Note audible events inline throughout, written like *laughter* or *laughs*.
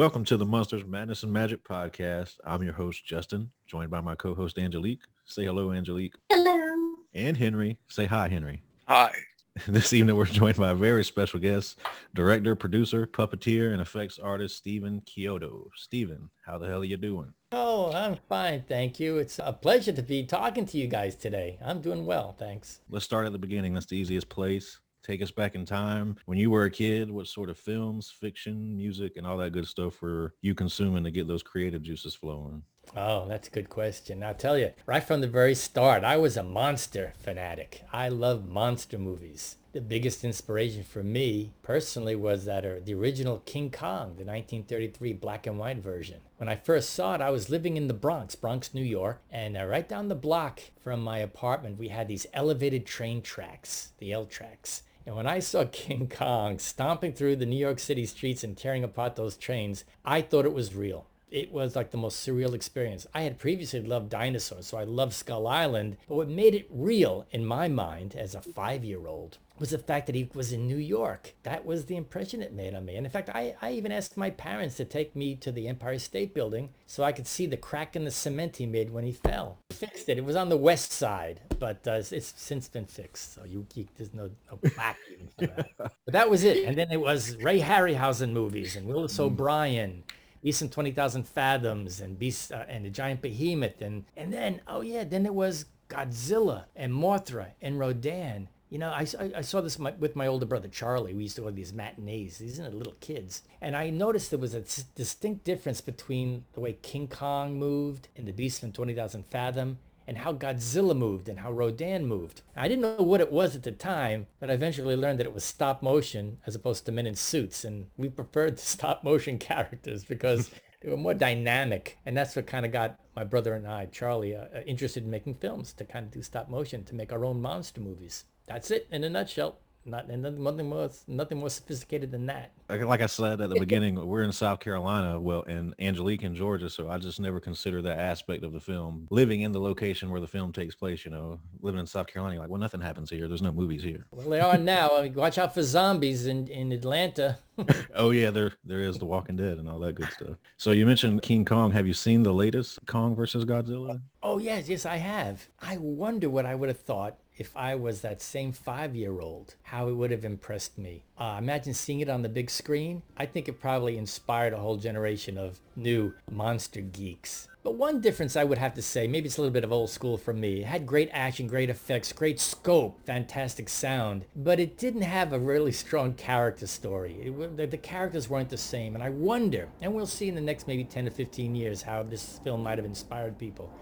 Welcome to the Monsters Madness and Magic podcast. I'm your host, Justin, joined by my co-host, Angelique. Say hello, Angelique. Hello. And Henry. Say hi, Henry. Hi. *laughs* This evening, we're joined by a very special guest, director, producer, puppeteer, and effects artist, Stephen Chiodo. Stephen, how the hell are you doing? Oh, I'm fine, thank you. It's a pleasure to be talking to you guys today. I'm doing well, thanks. Let's start at the beginning. That's the easiest place. Take us back in time. When you were a kid, what sort of films, fiction, music, and all that good stuff were you consuming to get those creative juices flowing? Oh, that's a good question. I'll tell you, right from the very start, I was a monster fanatic. I love monster movies. The biggest inspiration for me personally was that uh, the original King Kong, the 1933 black and white version. When I first saw it, I was living in the Bronx, Bronx, New York, and uh, right down the block from my apartment, we had these elevated train tracks, the L tracks. And when I saw King Kong stomping through the New York City streets and tearing apart those trains, I thought it was real. It was like the most surreal experience. I had previously loved dinosaurs, so I loved Skull Island. But what made it real in my mind as a five-year-old was the fact that he was in New York. That was the impression it made on me. And in fact, I, I even asked my parents to take me to the Empire State Building so I could see the crack in the cement he made when he fell. Fixed it. It was on the west side, but uh, it's since been fixed. So you, you there's no, no plaque even for that. *laughs* But that was it. And then it was Ray Harryhausen movies and Willis O'Brien. Beast in 20,000 Fathoms and Beast uh, and the Giant Behemoth. And, and then, oh yeah, then it was Godzilla and Mothra and Rodan. You know, I, I, saw this with my older brother Charlie. We used to go to these matinees. These are little kids. And I noticed there was a distinct difference between the way King Kong moved in The Beast from 20,000 Fathom and how Godzilla moved and how Rodan moved. I didn't know what it was at the time, but I eventually learned that it was stop motion as opposed to men in suits. And we preferred the *laughs* stop motion characters because they were more dynamic. And that's what kind of got my brother and I, Charlie, uh, uh, interested in making films to kind of do stop motion, to make our own monster movies. That's it in a nutshell. Not and nothing, nothing more, nothing more sophisticated than that. Like, like I said at the beginning, we're in South Carolina, well, and Angelique in Georgia, so I just never consider that aspect of the film. Living in the location where the film takes place, you know, living in South Carolina, you're like, well, nothing happens here. There's no movies here. Well, they are now. I mean, watch out for zombies in, in Atlanta. *laughs* *laughs* Oh yeah, there there is The Walking Dead and all that good stuff. So you mentioned King Kong. Have you seen the latest Kong versus Godzilla? Oh yes, yes, I have. I wonder what I would have thought if I was that same five-year-old, how it would have impressed me. Uh, imagine seeing it on the big screen. I think it probably inspired a whole generation of new monster geeks. But one difference I would have to say, maybe it's a little bit of old school for me. It had great action, great effects, great scope, fantastic sound, but it didn't have a really strong character story. It, the, the characters weren't the same, and I wonder, and we'll see in the next maybe 10 to 15 years how this film might have inspired people.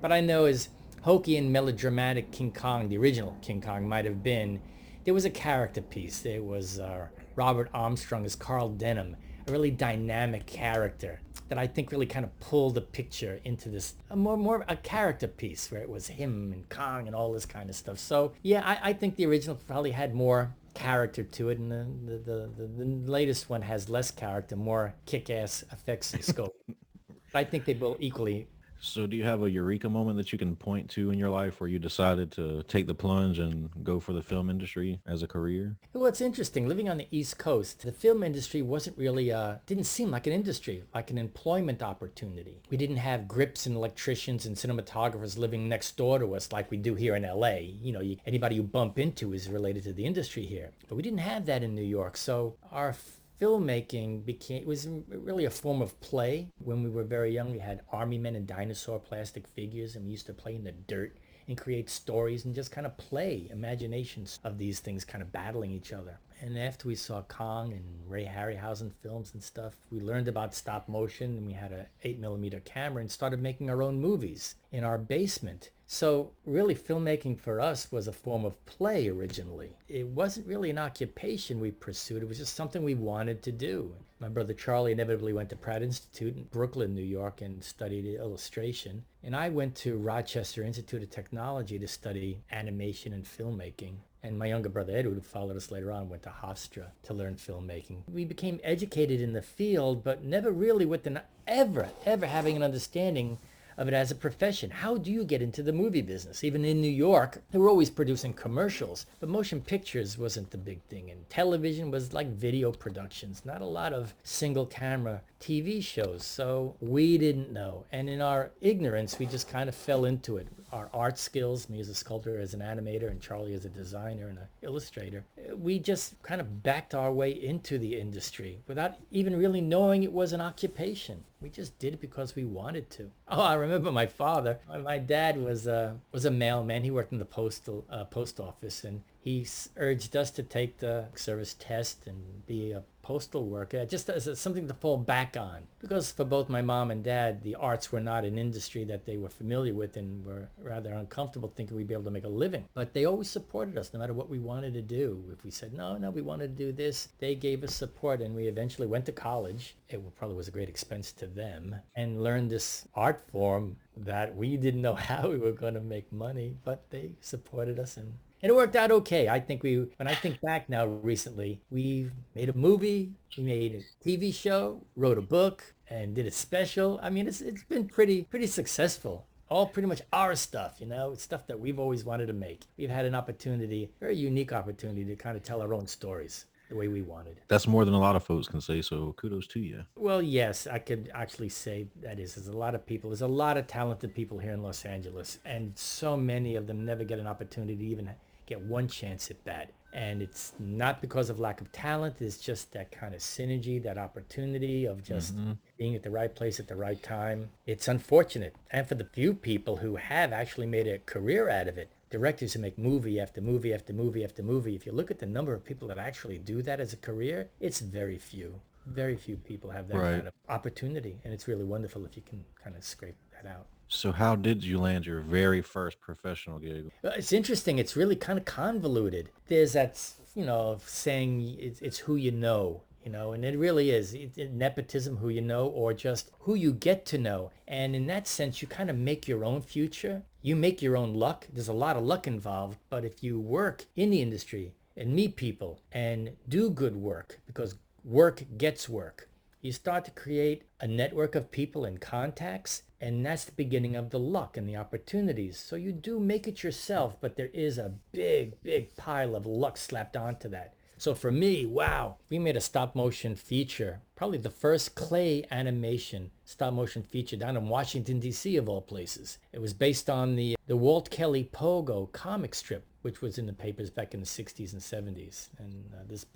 But I know as hokey and melodramatic King Kong, the original King Kong, might have been, there was a character piece. There was uh, Robert Armstrong as Carl Denham, a really dynamic character that I think really kind of pulled the picture into this a more more a character piece where it was him and Kong and all this kind of stuff. So yeah, I, I think the original probably had more character to it, and the the, the, the, the latest one has less character, more kick-ass effects and scope. *laughs* but I think they both equally So do you have a eureka moment that you can point to in your life where you decided to take the plunge and go for the film industry as a career? Well, it's interesting. Living on the East Coast, the film industry wasn't really, uh, didn't seem like an industry, like an employment opportunity. We didn't have grips and electricians and cinematographers living next door to us like we do here in LA. You know, you, anybody you bump into is related to the industry here. But we didn't have that in New York. So our filmmaking became, was really a form of play. When we were very young, we had army men and dinosaur plastic figures and we used to play in the dirt and create stories and just kind of play imaginations of these things kind of battling each other. And after we saw Kong and Ray Harryhausen films and stuff, we learned about stop motion and we had a 8 millimeter camera and started making our own movies in our basement. So really filmmaking for us was a form of play originally. It wasn't really an occupation we pursued. It was just something we wanted to do. My brother Charlie inevitably went to Pratt Institute in Brooklyn, New York and studied illustration. And I went to Rochester Institute of Technology to study animation and filmmaking. And my younger brother Edward, who followed us later on, went to Hofstra to learn filmmaking. We became educated in the field, but never really with an ever, ever having an understanding of it as a profession. How do you get into the movie business? Even in New York, they were always producing commercials, but motion pictures wasn't the big thing. And television was like video productions, not a lot of single camera TV shows. So we didn't know. And in our ignorance, we just kind of fell into it. Our art skills, me as a sculptor, as an animator, and Charlie as a designer and an illustrator, we just kind of backed our way into the industry without even really knowing it was an occupation. We just did it because we wanted to. *laughs* Oh, I remember my father. My dad was a was a mailman. He worked in the postal uh, post office, and he urged us to take the service test and be a postal worker just as a, something to fall back on. Because for both my mom and dad the arts were not an industry that they were familiar with and were rather uncomfortable thinking we'd be able to make a living. But they always supported us no matter what we wanted to do. If we said no no we wanted to do this they gave us support and we eventually went to college. It probably was a great expense to them and learned this art form that we didn't know *laughs* how we were going to make money but they supported us and and it worked out okay. I think we, when I think back now recently, we made a movie, we made a TV show, wrote a book, and did a special. I mean, it's it's been pretty pretty successful. All pretty much our stuff, you know, it's stuff that we've always wanted to make. We've had an opportunity, very unique opportunity to kind of tell our own stories the way we wanted. That's more than a lot of folks can say, so kudos to you. Well, yes, I could actually say that is. There's a lot of people. There's a lot of talented people here in Los Angeles, and so many of them never get an opportunity to even get one chance at that. And it's not because of lack of talent. It's just that kind of synergy, that opportunity of just mm-hmm. being at the right place at the right time. It's unfortunate. And for the few people who have actually made a career out of it, directors who make movie after movie after movie after movie, if you look at the number of people that actually do that as a career, it's very few. Very few people have that right. kind of opportunity. And it's really wonderful if you can kind of scrape that out. So how did you land your very first professional gig? It's interesting. It's really kind of convoluted. There's that, you know, saying it's, it's who you know, you know, and it really is it, nepotism, who you know, or just who you get to know. And in that sense, you kind of make your own future. You make your own luck. There's a lot of luck involved. But if you work in the industry and meet people and do good work, because work gets work, you start to create a network of people and contacts and that's the beginning of the luck and the opportunities. So you do make it yourself but there is a big big pile of luck slapped onto that. So for me wow we made a stop motion feature probably the first clay animation stop motion feature down in washington d.c of all places it was based on the the walt kelly pogo comic strip which was in the papers back in the 60s and 70s and uh, this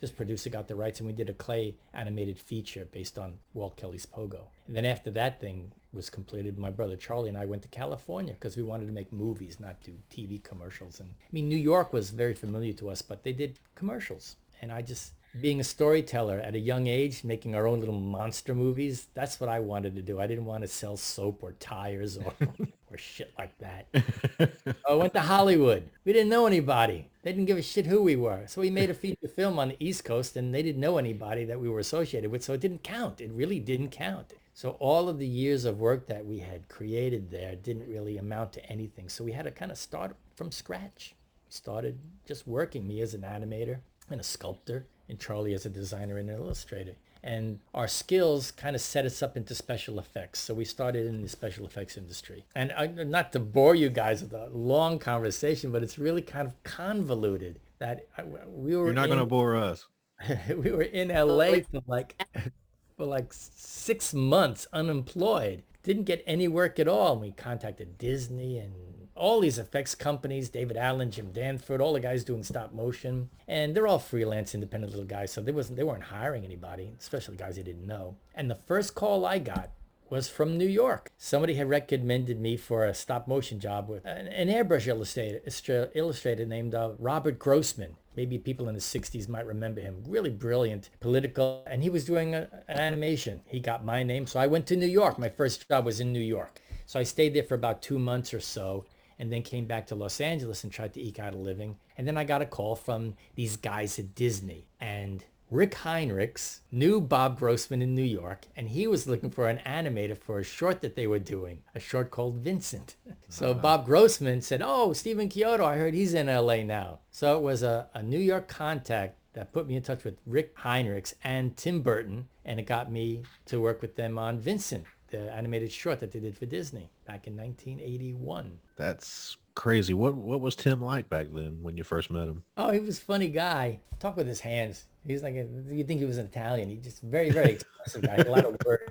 this producer got the rights and we did a clay animated feature based on Walt Kelly's Pogo. And then after that thing was completed, my brother Charlie and I went to California because we wanted to make movies, not do TV commercials. And I mean, New York was very familiar to us, but they did commercials. And I just, being a storyteller at a young age, making our own little monster movies, that's what I wanted to do. I didn't want to sell soap or tires or, *laughs* or shit like that. I went to Hollywood. We didn't know anybody. They didn't give a shit who we were. So we made a feature film on the East Coast and they didn't know anybody that we were associated with. So it didn't count. It really didn't count. So all of the years of work that we had created there didn't really amount to anything. So we had to kind of start from scratch. We started just working, me as an animator and a sculptor and Charlie as a designer and an illustrator. And our skills kind of set us up into special effects. So we started in the special effects industry. And I, not to bore you guys with a long conversation, but it's really kind of convoluted that we were. You're not going to bore us. *laughs* we were in LA for like *laughs* for like six months unemployed. Didn't get any work at all. And we contacted Disney and all these effects companies, David Allen, Jim Danforth, all the guys doing stop motion. And they're all freelance, independent little guys. So they wasn't they weren't hiring anybody, especially guys they didn't know. And the first call I got was from New York. Somebody had recommended me for a stop motion job with an, an airbrush illustrator, illustrator named uh, Robert Grossman. Maybe people in the 60s might remember him. Really brilliant, political, and he was doing a, an animation. He got my name, so I went to New York. My first job was in New York. So I stayed there for about two months or so and then came back to Los Angeles and tried to eke out a living. And then I got a call from these guys at Disney. And Rick Heinrichs knew Bob Grossman in New York, and he was looking for an animator for a short that they were doing, a short called Vincent. So uh-huh. Bob Grossman said, oh, Stephen Chiodo, I heard he's in LA now. So it was a, a New York contact that put me in touch with Rick Heinrichs and Tim Burton, and it got me to work with them on Vincent, the animated short that they did for Disney back in 1981. That's crazy. What what was Tim like back then when you first met him? Oh, he was a funny guy. Talk with his hands. He's like, you think he was an Italian. He just very, very expressive guy. a lot of words.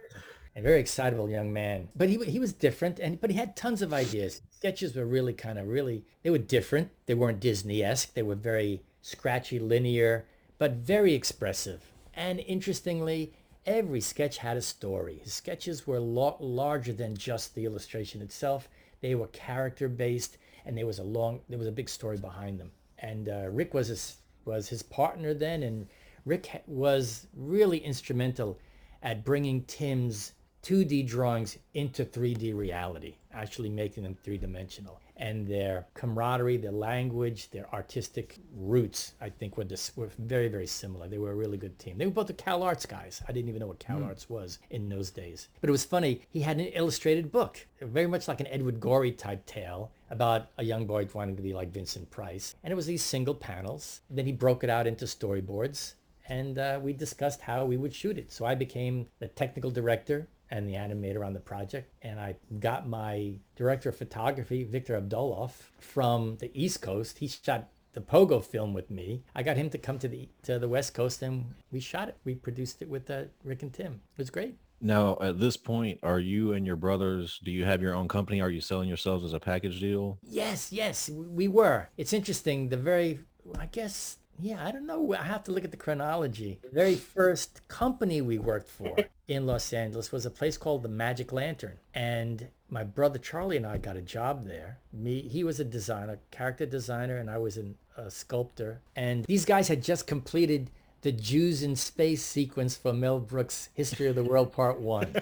A very excitable young man. But he, he was different, and but he had tons of ideas. Sketches were really kind of really, they were different. They weren't Disney-esque. They were very scratchy, linear, but very expressive. And interestingly, every sketch had a story. His sketches were lo- larger than just the illustration itself. They were character based, and there was a long, there was a big story behind them. And uh, Rick was his, was his partner then, and Rick was really instrumental at bringing Tim's 2D drawings into 3D reality, actually making them three-dimensional. And their camaraderie, their language, their artistic roots, I think, were, dis- were very, very similar. They were a really good team. They were both the Cal Arts guys. I didn't even know what Cal Mm. Arts was in those days. But it was funny. He had an illustrated book, very much like an Edward Gorey type tale about a young boy wanting to be like Vincent Price. And it was these single panels. Then he broke it out into storyboards and uh, we discussed how we would shoot it. So I became the technical director and the animator on the project, and I got my director of photography, Victor Abdalov, from the East Coast. He shot the Pogo film with me. I got him to come to the to the West Coast, and we shot it. We produced it with uh, Rick and Tim. It was great. Now, at this point, are you and your brothers, do you have your own company? Are you selling yourselves as a package deal? Yes, yes, we were. It's interesting. The very, I guess, yeah, I don't know. I have to look at the chronology. The very first company we worked for *laughs* in Los Angeles was a place called the Magic Lantern. And my brother Charlie and I got a job there. Me, he was a designer, character designer, and I was an, a sculptor. And these guys had just completed the Jews in Space sequence for Mel Brooks' History of the World Part 1.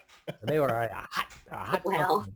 *laughs* they were a hot, a hot Wow. company.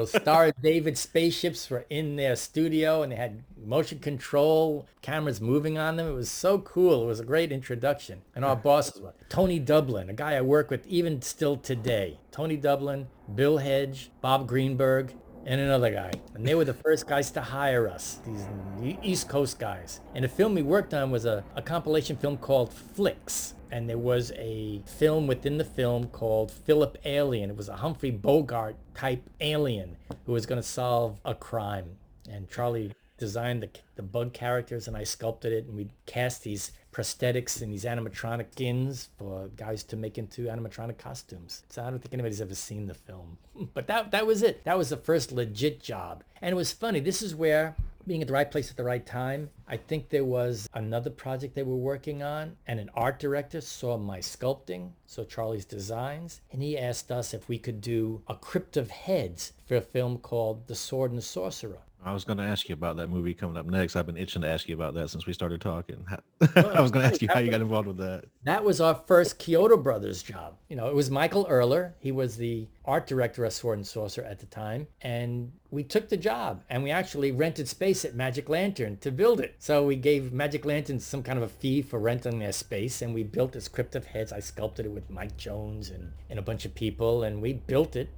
Those Star David spaceships were in their studio and they had motion control cameras moving on them. It was so cool. It was a great introduction. And our bosses were Tony Doublin, a guy I work with even still today. Tony Doublin, Bill Hedge, Bob Greenberg, and another guy. And they were the first guys to hire us, these East Coast guys. And the film we worked on was a, a compilation film called Flicks. And there was a film within the film called Philip Alien. It was a Humphrey Bogart type alien who was going to solve a crime. And Charlie designed the, the bug characters and I sculpted it and we cast these prosthetics and these animatronic skins for guys to make into animatronic costumes. So I don't think anybody's ever seen the film. *laughs* But that that was it. That was the first legit job. And it was funny. This is where being at the right place at the right time. I think there was another project they were working on and an art director saw my sculpting, so Charlie's designs, and he asked us if we could do a crypt of heads for a film called The Sword and the Sorcerer. I was going to ask you about that movie coming up next. I've been itching to ask you about that since we started talking. *laughs* I was going to ask you how you got involved with that. That was our first Chiodo Brothers job. You know, it was Michael Erler. He was the art director of Sword and Sorcerer at the time. And we took the job and we actually rented space at Magic Lantern to build it. So we gave Magic Lantern some kind of a fee for renting their space and we built this Crypt of Heads. I sculpted it with Mike Jones and, and a bunch of people and we built it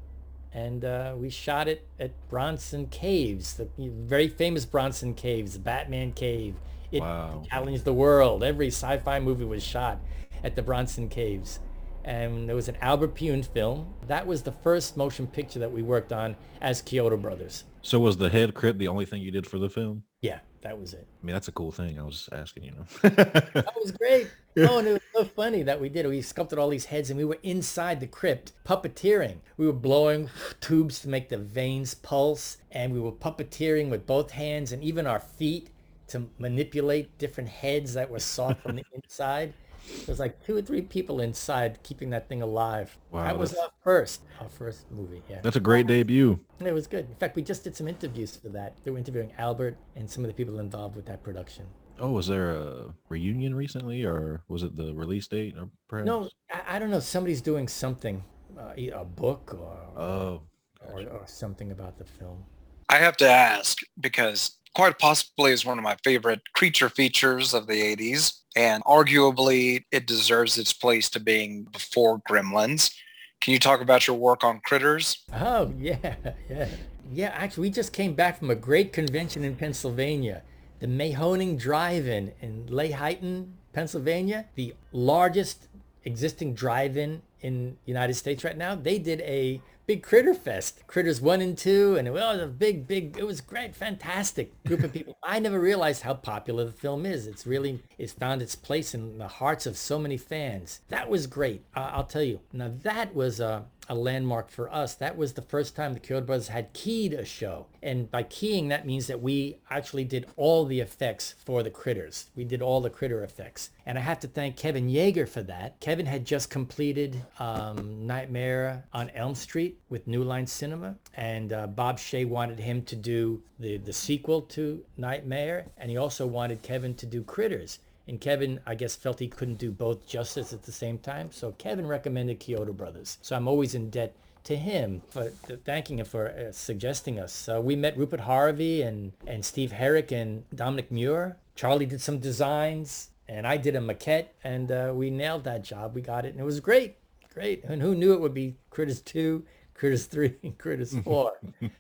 and uh, we shot it at Bronson Caves, the very famous Bronson Caves, the Batman Cave. It Wow. challenged the world. Every sci-fi movie was shot at the Bronson Caves. And there was an Albert Pyun film. That was the first motion picture that we worked on as Chiodo Brothers. So was the head crypt the only thing you did for the film? Yeah, that was it. I mean, that's a cool thing. I was just asking, you know. That was great. *laughs* Oh, and it was so funny that we did it. We sculpted all these heads and we were inside the crypt puppeteering. We were blowing tubes to make the veins pulse and we were puppeteering with both hands and even our feet to manipulate different heads that were soft from the *laughs* inside. There was like two or three people inside keeping that thing alive. Wow, that was that's- our first, our first movie. Yeah, that's a great debut. and it was good. In fact, we just did some interviews for that. They were interviewing Albert and some of the people involved with that production. Oh, was there a reunion recently or was it the release date or perhaps? No, I, I don't know. Somebody's doing something, uh, a book or, Oh, or or something about the film. I have to ask because quite possibly is one of my favorite creature features of the 80s and arguably it deserves its place to being before Gremlins. Can you talk about your work on Critters? Oh, *laughs* yeah, yeah. Yeah, actually, we just came back from a great convention in Pennsylvania, the Mahoning Drive-In in Lehighton, Pennsylvania, the largest existing drive-in in United States right now. They did a big critter fest. Critters one and two and it was a big big it was great fantastic group of *laughs* people. I never realized how popular the film is. It's really it's found its place in the hearts of so many fans. That was great uh, i'll tell you. Now that was a a landmark for us. That was the first time the Chiodo Brothers had keyed a show. And by keying, that means that we actually did all the effects for the critters. We did all the critter effects. And I have to thank Kevin Yagher for that. Kevin had just completed um, Nightmare on Elm Street with New Line Cinema. And uh, Bob Shaye wanted him to do the, the sequel to Nightmare. And he also wanted Kevin to do Critters. And Kevin, I guess, felt he couldn't do both justice at the same time. So Kevin recommended Chiodo Brothers. So I'm always in debt to him for thanking him for uh, suggesting us. So we met Rupert Harvey and, and Steve Herek and Domonic Muir. Charlie did some designs and I did a maquette and uh, we nailed that job. We got it and it was great. Great. And who knew it would be Critters 2, Critters 3, *laughs* and Critters 4. *laughs* it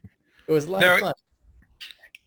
was a lot of fun.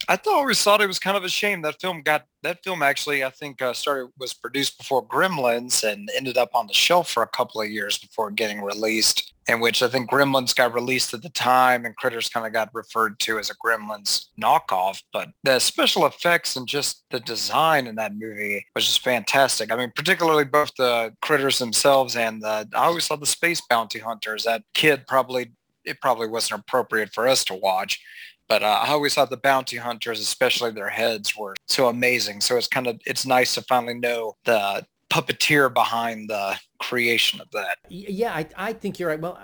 I always thought it was kind of a shame that film got that film actually I think uh, started was produced before Gremlins and ended up on the shelf for a couple of years before getting released. In which I think Gremlins got released at the time and Critters kind of got referred to as a Gremlins knockoff. But the special effects and just the design in that movie was just fantastic. I mean, particularly both the critters themselves and the I always thought the space bounty hunters. That kid probably it probably wasn't appropriate for us to watch but uh, I always thought the bounty hunters, especially their heads, were so amazing. So it's kind of it's nice to finally know the puppeteer behind the creation of that. Yeah, I, I think you're right. Well,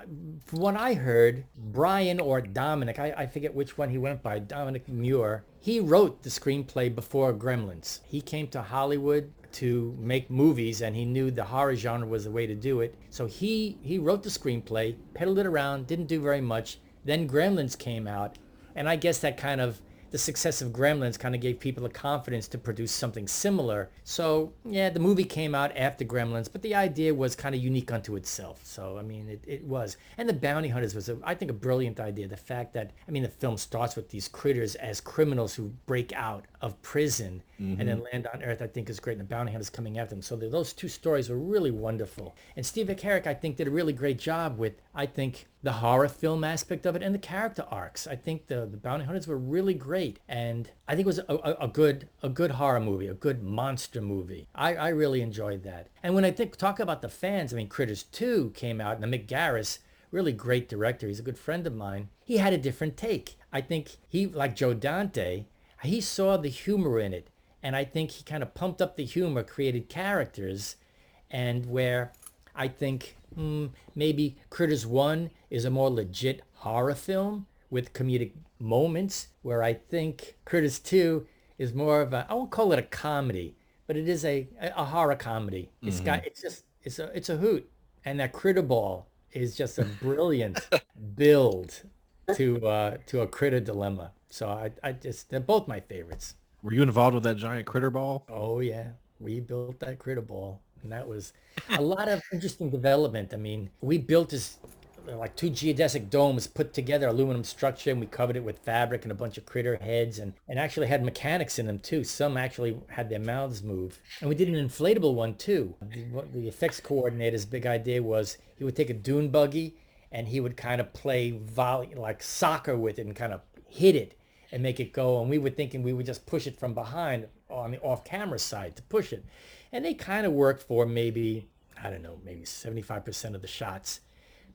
from what I heard, Brian or Dominic, I, I forget which one he went by, Domonic Muir, he wrote the screenplay before Gremlins. He came to Hollywood to make movies and he knew the horror genre was the way to do it. So he, he wrote the screenplay, peddled it around, didn't do very much. Then Gremlins came out and I guess that kind of the success of Gremlins kind of gave people the confidence to produce something similar. So yeah, the movie came out after Gremlins, but the idea was kind of unique unto itself. So I mean, it, it was. And the Bounty Hunters was, a, I think, a brilliant idea. The fact that I mean, the film starts with these critters as criminals who break out of prison mm-hmm. and then mm-hmm. land on Earth, I think is great. And the Bounty Hunters coming after them. So those two stories were really wonderful. And Steve Herek, I think, did a really great job with, I think, the horror film aspect of it and the character arcs. I think the, the Bounty Hunters were really great. And I think it was a, a, a good a good horror movie, a good monster movie. I, I really enjoyed that. And when I think talk about the fans, I mean, Critters 2 came out and Mick Garris, really great director. He's a good friend of mine. He had a different take. I think he, like Joe Dante, he saw the humor in it. And I think he kind of pumped up the humor, created characters, and where I think mm, maybe Critters 1 is a more legit horror film with comedic moments, where I think Critters 2 is more of a, I won't call it a comedy, but it is a, a horror comedy. It's mm-hmm. got, it's just, it's a, it's a hoot. And that Critter Ball is just a brilliant *laughs* build to, uh, to a critter dilemma. So I, I just, they're both my favorites. Were you involved with that giant critter ball? Oh yeah, we built that critter ball, and that was a *laughs* lot of interesting development. I mean, we built this like two geodesic domes put together aluminum structure and we covered it with fabric and a bunch of critter heads and, and actually had mechanics in them too some actually had their mouths move and we did an inflatable one too the, the effects coordinator's big idea was he would take a dune buggy and he would kind of play volley like soccer with it and kind of hit it and make it go. And we were thinking we would just push it from behind on the off-camera side to push it. And they kind of worked for maybe, I don't know, maybe 75% of the shots.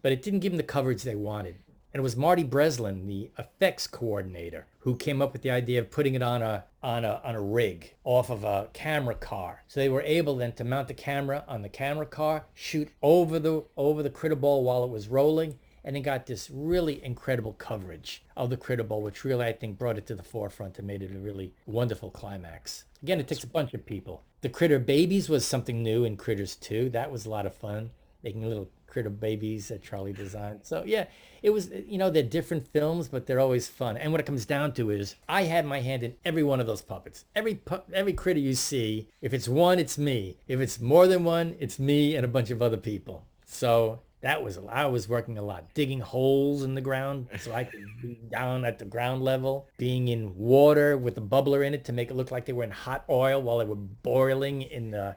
But it didn't give them the coverage they wanted. And it was Marty Breslin, the effects coordinator, who came up with the idea of putting it on a on a on a rig off of a camera car. So they were able then to mount the camera on the camera car, shoot over the over the critter ball while it was rolling, and it got this really incredible coverage of the Critter Ball, which really I think brought it to the forefront and made it a really wonderful climax. Again, it takes a bunch of people. The Critter Babies was something new in Critters 2. That was a lot of fun. making little critter babies that Charlie designed. So yeah, it was, you know, they're different films, but they're always fun. And what it comes down to is I had my hand in every one of those puppets. Every pu- every critter you see, if it's one, it's me. If it's more than one, it's me and a bunch of other people. So that was I was working a lot, digging holes in the ground so I could be *laughs* down at the ground level, being in water with a bubbler in it to make it look like they were in hot oil while they were boiling in the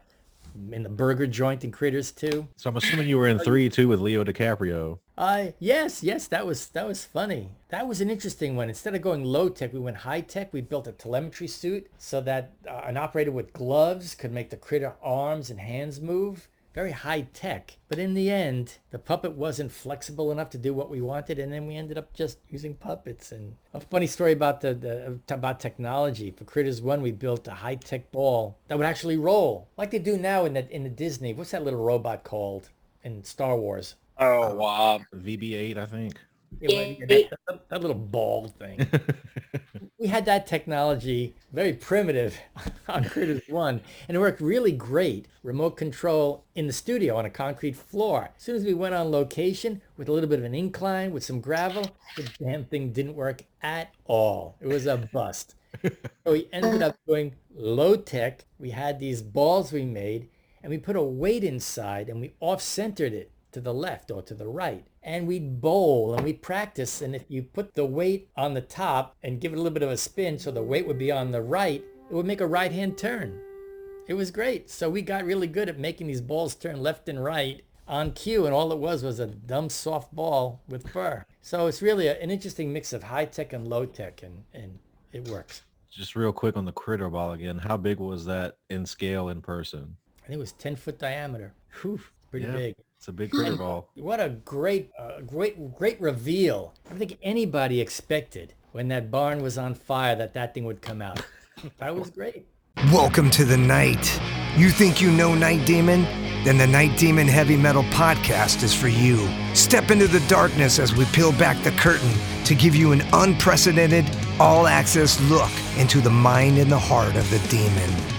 in the burger joint in Critters 2. So I'm assuming you were in three too with Leo DiCaprio. Uh, yes, yes, that was that was funny. That was an interesting one. Instead of going low tech, we went high tech. We built a telemetry suit so that uh, an operator with gloves could make the critter arms and hands move. Very high tech. But in the end, the puppet wasn't flexible enough to do what we wanted, and then we ended up just using puppets. And a funny story about the, the about technology. For Critters One, we built a high tech ball that would actually roll, like they do now in the in the Disney. What's that little robot called in Star Wars? Oh uh, wow. BB-8, I think. Yeah, that, that, that little ball thing. *laughs* we had that technology, very primitive, *laughs* on Critters 1, and it worked really great. Remote control in the studio on a concrete floor. As soon as we went on location with a little bit of an incline, with some gravel, the damn thing didn't work at all. It was a bust. *laughs* so we ended up doing low tech. We had these balls we made, and we put a weight inside, and we off-centered it to the left or to the right. And we'd bowl and we'd practice. And if you put the weight on the top and give it a little bit of a spin so the weight would be on the right, it would make a right hand turn. It was great. So we got really good at making these balls turn left and right on cue. And all it was was a dumb soft ball with fur. So it's really a, an interesting mix of high tech and low tech and, and it works. Just real quick on the critter ball again. How big was that in scale in person? I think it was 10 foot diameter. Whew, pretty Yeah. big. It's a big critter ball. *clears throat* What a great, uh, great, great reveal. I don't think anybody expected when that barn was on fire that that thing would come out. *laughs* that was great. Welcome to the night. You think you know Night Demon? Then the Night Demon Heavy Metal Podcast is for you. Step into the darkness as we peel back the curtain to give you an unprecedented, all access look into the mind and the heart of the demon.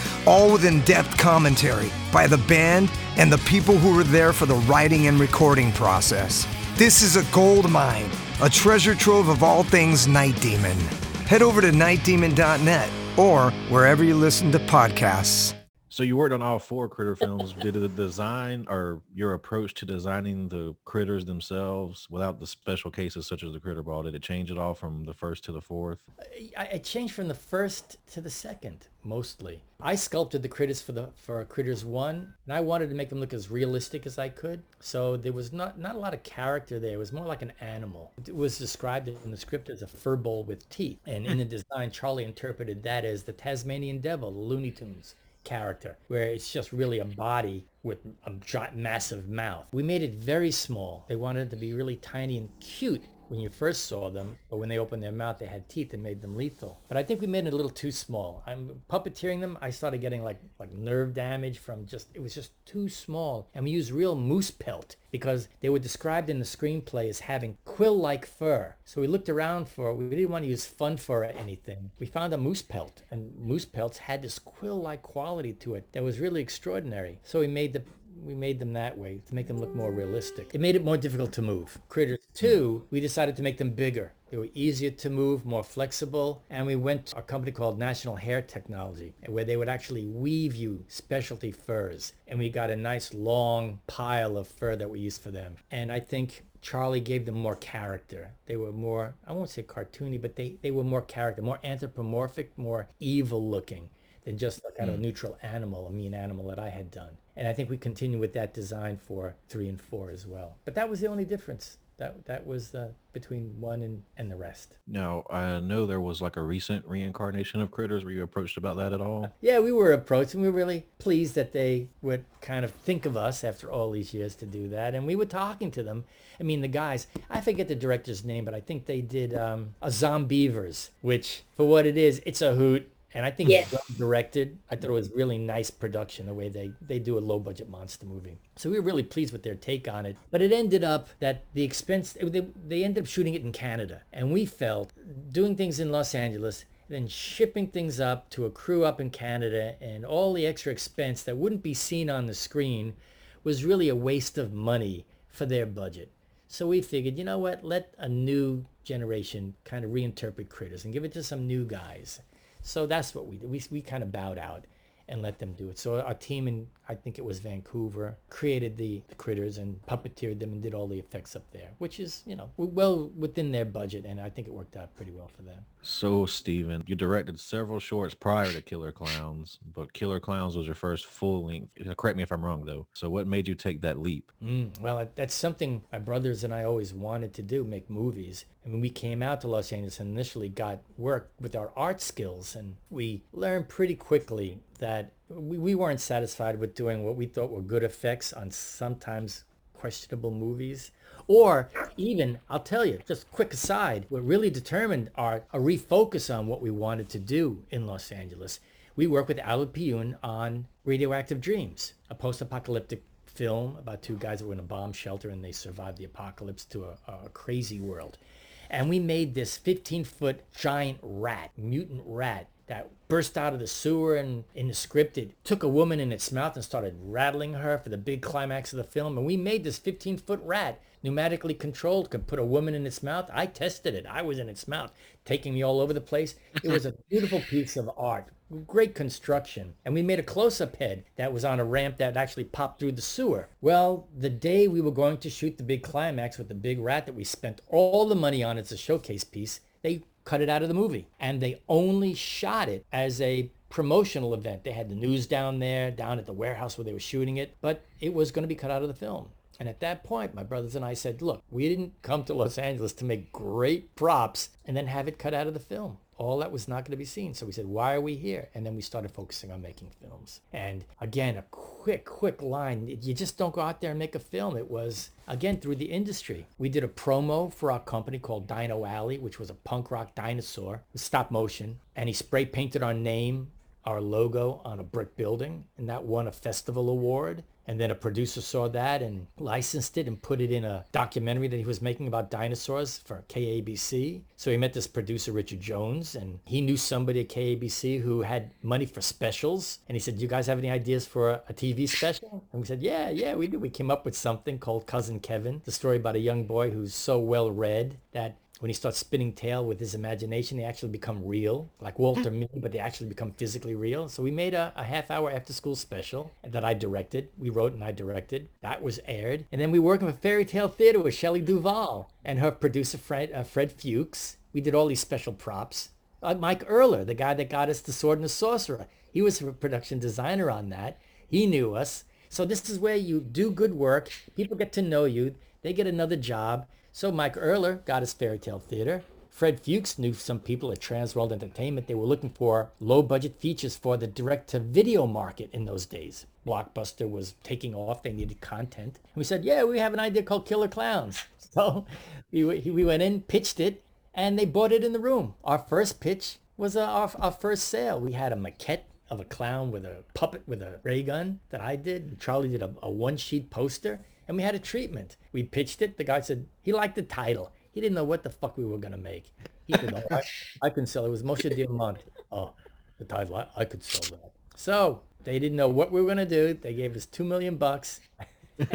all with in depth commentary by the band and the people who were there for the writing and recording process. This is a gold mine, a treasure trove of all things Night Demon. Head over to nightdemon.net or wherever you listen to podcasts. So you worked on all four critter *laughs* films. Did the design or your approach to designing the critters themselves without the special cases such as the critter ball, did it change at all from the first to the fourth? Uh, I, I changed from the first to the second mostly. I sculpted the critters for the for Critters One, and I wanted to make them look as realistic as I could. So there was not not a lot of character there. It was more like an animal. It was described in the script as a fur ball with teeth, and in the *laughs* design, Charlie interpreted that as the Tasmanian Devil, the Looney Tunes character, where it's just really a body with a massive mouth. We made it very small. They wanted it to be really tiny and cute when you first saw them, but when they opened their mouth, they had teeth and made them lethal. But I think we made it a little too small. I'm puppeteering them. I started getting like like nerve damage from just it was just too small. And we used real moose pelt because they were described in the screenplay as having quill-like fur. So we looked around for we didn't want to use fun fur or anything. We found a moose pelt, and moose pelts had this quill-like quality to it that was really extraordinary. So we made the we made them that way to make them look more realistic. It made it more difficult to move. Critters 2, we decided to make them bigger. They were easier to move, more flexible, and we went to a company called National Hair Technology, where they would actually weave you specialty furs. And we got a nice long pile of fur that we used for them. And I think Charlie gave them more character. They were more, I won't say cartoony, but they, they were more character, more anthropomorphic, more evil looking than just a kind of neutral animal, a mean animal that I had done. And I think we continue with that design for three and four as well. But that was the only difference. that that was uh, between one and, and the rest. Now, I know there was like a recent reincarnation of Critters. Were you approached about that at all? Yeah, we were approached and we were really pleased that they would kind of think of us after all these years to do that. And we were talking to them. I mean, the guys, I forget the director's name, but I think they did um, a Zombeavers, which for what it is, it's a hoot. And I think it's well directed. I thought it was really nice production, the way they, they do a low budget monster movie. So we were really pleased with their take on it. But it ended up that the expense, they, they ended up shooting it in Canada. And we felt doing things in Los Angeles, then shipping things up to a crew up in Canada and all the extra expense that wouldn't be seen on the screen was really a waste of money for their budget. So we figured, you know what, let a new generation kind of reinterpret critters and give it to some new guys. So that's what we did. We, we kind of bowed out and let them do it. So our team in, I think it was Vancouver, created the, the critters and puppeteered them and did all the effects up there, which is, you know, well within their budget. And I think it worked out pretty well for them. So, Stephen, you directed several shorts prior to Killer Clowns, but Killer Clowns was your first full length. Correct me if I'm wrong, though. So, what made you take that leap? Mm, well, that's something my brothers and I always wanted to do, make movies. And when we came out to Los Angeles and initially got work with our art skills, and we learned pretty quickly that we, we weren't satisfied with doing what we thought were good effects on sometimes questionable movies. Or even, I'll tell you, just quick aside, what really determined our a refocus on what we wanted to do in Los Angeles. We worked with Al Pyun on Radioactive Dreams, a post-apocalyptic film about two guys that were in a bomb shelter and they survived the apocalypse to a, a crazy world. And we made this 15 foot giant rat, mutant rat, that burst out of the sewer and in the script it took a woman in its mouth and started rattling her for the big climax of the film. And we made this 15 foot rat pneumatically controlled, could put a woman in its mouth. I tested it. I was in its mouth, taking me all over the place. It was a beautiful piece of art great construction. And we made a close-up head that was on a ramp that actually popped through the sewer. Well, the day we were going to shoot the big climax with the big rat that we spent all the money on as a showcase piece, they cut it out of the movie. And they only shot it as a promotional event. They had the news down there, down at the warehouse where they were shooting it, but it was going to be cut out of the film. And at that point, my brothers and I said, look, we didn't come to Los Angeles to make great props and then have it cut out of the film. All that was not going to be seen. So we said, why are we here? And then we started focusing on making films. And again, a quick, quick line. You just don't go out there and make a film. It was, again, through the industry. We did a promo for our company called Dino Alley, which was a punk rock dinosaur stop motion. And he spray painted our name, our logo on a brick building. And that won a festival award. And then a producer saw that and licensed it and put it in a documentary that he was making about dinosaurs for KABC. So he met this producer, Richard Jones, and he knew somebody at KABC who had money for specials. And he said, Do you guys have any ideas for a, a TV special? And we said, yeah, yeah, we do. We came up with something called Cousin Kevin, the story about a young boy who's so well read that when he starts spinning tail with his imagination, they actually become real, like Walter *laughs* Mitty, but they actually become physically real. So we made a, a half hour after school special that I directed. We wrote and I directed. That was aired. And then we worked with Fairy Tale Theater with Shelley Duvall and her producer, Fred, uh, Fred Fuchs. We did all these special props. Uh, Mike Erler, the guy that got us the Sword and the Sorcerer, he was a production designer on that. He knew us. So this is where you do good work. People get to know you. They get another job. So Mike Erler got his Fairy Tale Theater. Fred Fuchs knew some people at Transworld Entertainment. They were looking for low budget features for the direct to video market in those days. Blockbuster was taking off. They needed content. And we said, yeah, we have an idea called Killer Clowns. *laughs* So we, we went in, pitched it, and they bought it in the room. Our first pitch was uh, our, our first sale. We had a maquette of a clown with a puppet with a ray gun that I did. Charlie did a, a one sheet poster and we had a treatment. We pitched it. The guy said he liked the title. He didn't know what the fuck we were to make. He said, oh, I, I can sell it. It was Moshe Diamant. Oh, the title, I, I could sell that. So they didn't know what we were to do. They gave us two million bucks. *laughs*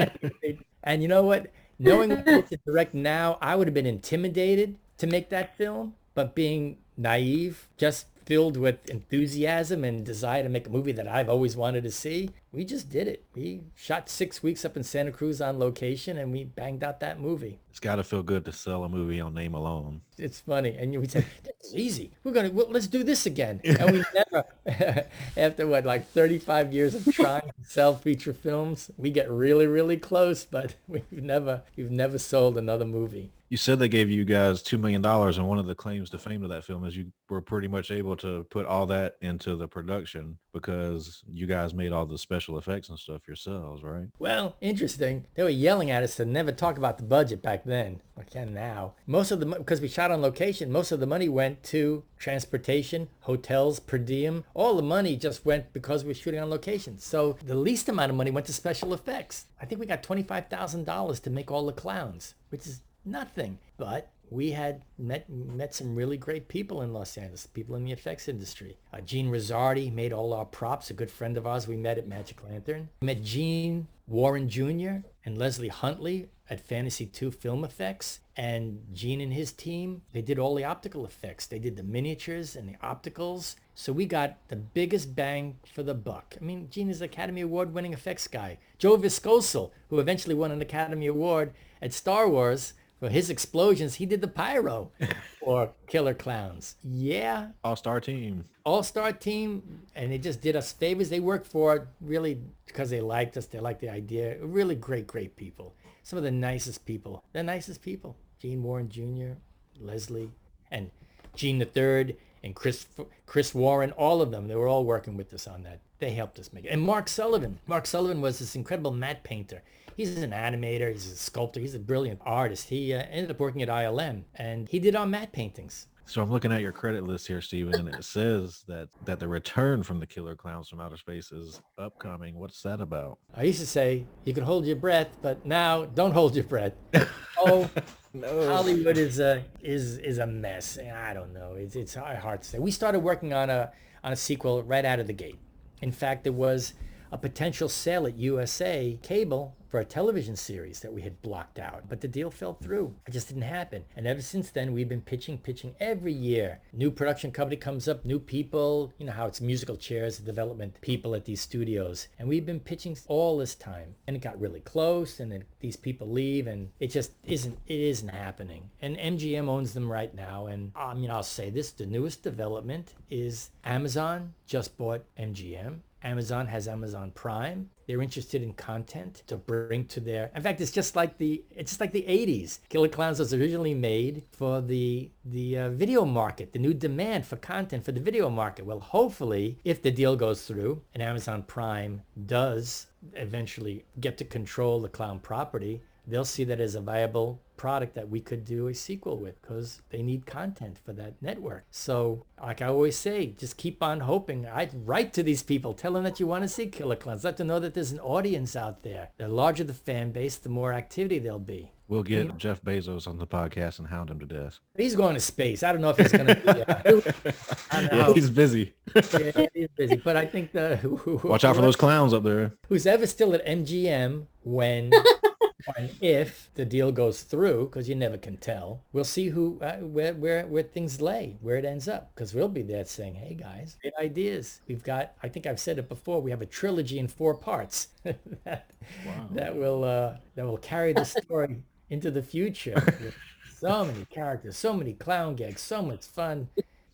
and you know what? Knowing what to direct now, I would have been intimidated to make that film. But being naive, just filled with enthusiasm and desire to make a movie that I've always wanted to see, we just did it. We shot six weeks up in Santa Cruz on location, and we banged out that movie. It's got to feel good to sell a movie on name alone. It's funny, and we said *laughs* that's easy. We're gonna well, let's do this again, *laughs* and we never. *laughs* after what, like 35 years of trying to sell feature films, we get really, really close, but we've never, we've never sold another movie. You said they gave you guys two million dollars, and one of the claims to fame of that film is you were pretty much able to put all that into the production because you guys made all the special effects and stuff yourselves, right? Well, interesting. They were yelling at us to never talk about the budget back then. I can now. Most of the because we shot on location, most of the money went to transportation, hotels, per diem. All the money just went because we were shooting on location. So the least amount of money went to special effects. I think we got twenty five thousand dollars to make all the clowns, which is nothing. But we had met met some really great people in Los Angeles, people in the effects industry. Uh, Gene Rosardi made all our props, a good friend of ours we met at Magic Lantern. We met Gene Warren Jr. and Leslie Huntley at Fantasy 2 Film Effects. And Gene and his team, they did all the optical effects. They did the miniatures and the opticals. So we got the biggest bang for the buck. I mean, Gene is Academy Award winning effects guy. Joe Viskocil, who eventually won an Academy Award at Star Wars, for his explosions, he did the pyro for Killer Klowns. Yeah. All-star team. All-star team. And they just did us favors. They worked for it really because they liked us. They liked the idea. Really great, great people. Some of the nicest people. The nicest people. Gene Warren Jr., Leslie, and Gene the Third, and Chris Chris Warren, all of them. They were all working with us on that. They helped us make it. And Mark Sullivan. Mark Sullivan was this incredible matte painter he's an animator, he's a sculptor, he's a brilliant artist. He uh, ended up working at ILM and he did our matte paintings. So I'm looking at your credit list here, Stephen, and it says that that the return from the Killer Klowns from Outer Space is upcoming. What's that about? I used to say you can hold your breath, but now don't hold your breath. *laughs* oh, no. Hollywood is a is is a mess. I don't know. It's it's hard to say. We started working on a on a sequel right out of the gate. In fact, there was a potential sale at USA Cable for a television series that we had blocked out. But the deal fell through. It just didn't happen. And ever since then, we've been pitching, pitching every year. New production company comes up, new people. You know how it's musical chairs, development people at these studios. And we've been pitching all this time. And it got really close, and then these people leave, and it just isn't, it isn't happening. And MGM owns them right now. And um, I mean, I'll say this, the newest development is Amazon just bought MGM. Amazon has Amazon Prime. They're interested in content to bring to their. In fact, it's just like the it's just like the 80s. Killer Klowns was originally made for the the uh, video market, the new demand for content for the video market. Well, hopefully, if the deal goes through and Amazon Prime does eventually get to control the clown property, they'll see that as a viable product that we could do a sequel with because they need content for that network. So like I always say, just keep on hoping. I'd write to these people, tell them that you want to see Killer Klowns. Let them know that there's an audience out there. The larger the fan base, the more activity there'll be. We'll get yeah. Jeff Bezos on the podcast and hound him to death. He's going to space. I don't know if he's going to be. Uh, *laughs* yeah, he's busy. yeah, he's busy. But I think the watch out for those clowns up there. Who's ever still at MGM when *laughs* and if the deal goes through, because you never can tell, we'll see who uh, where where where things lay, where it ends up. Because we'll be there saying, "Hey guys, great ideas. We've got. I think I've said it before. We have a trilogy in four parts *laughs* that wow. that will uh, that will carry the story into the future. so many characters, so many clown gags, so much fun.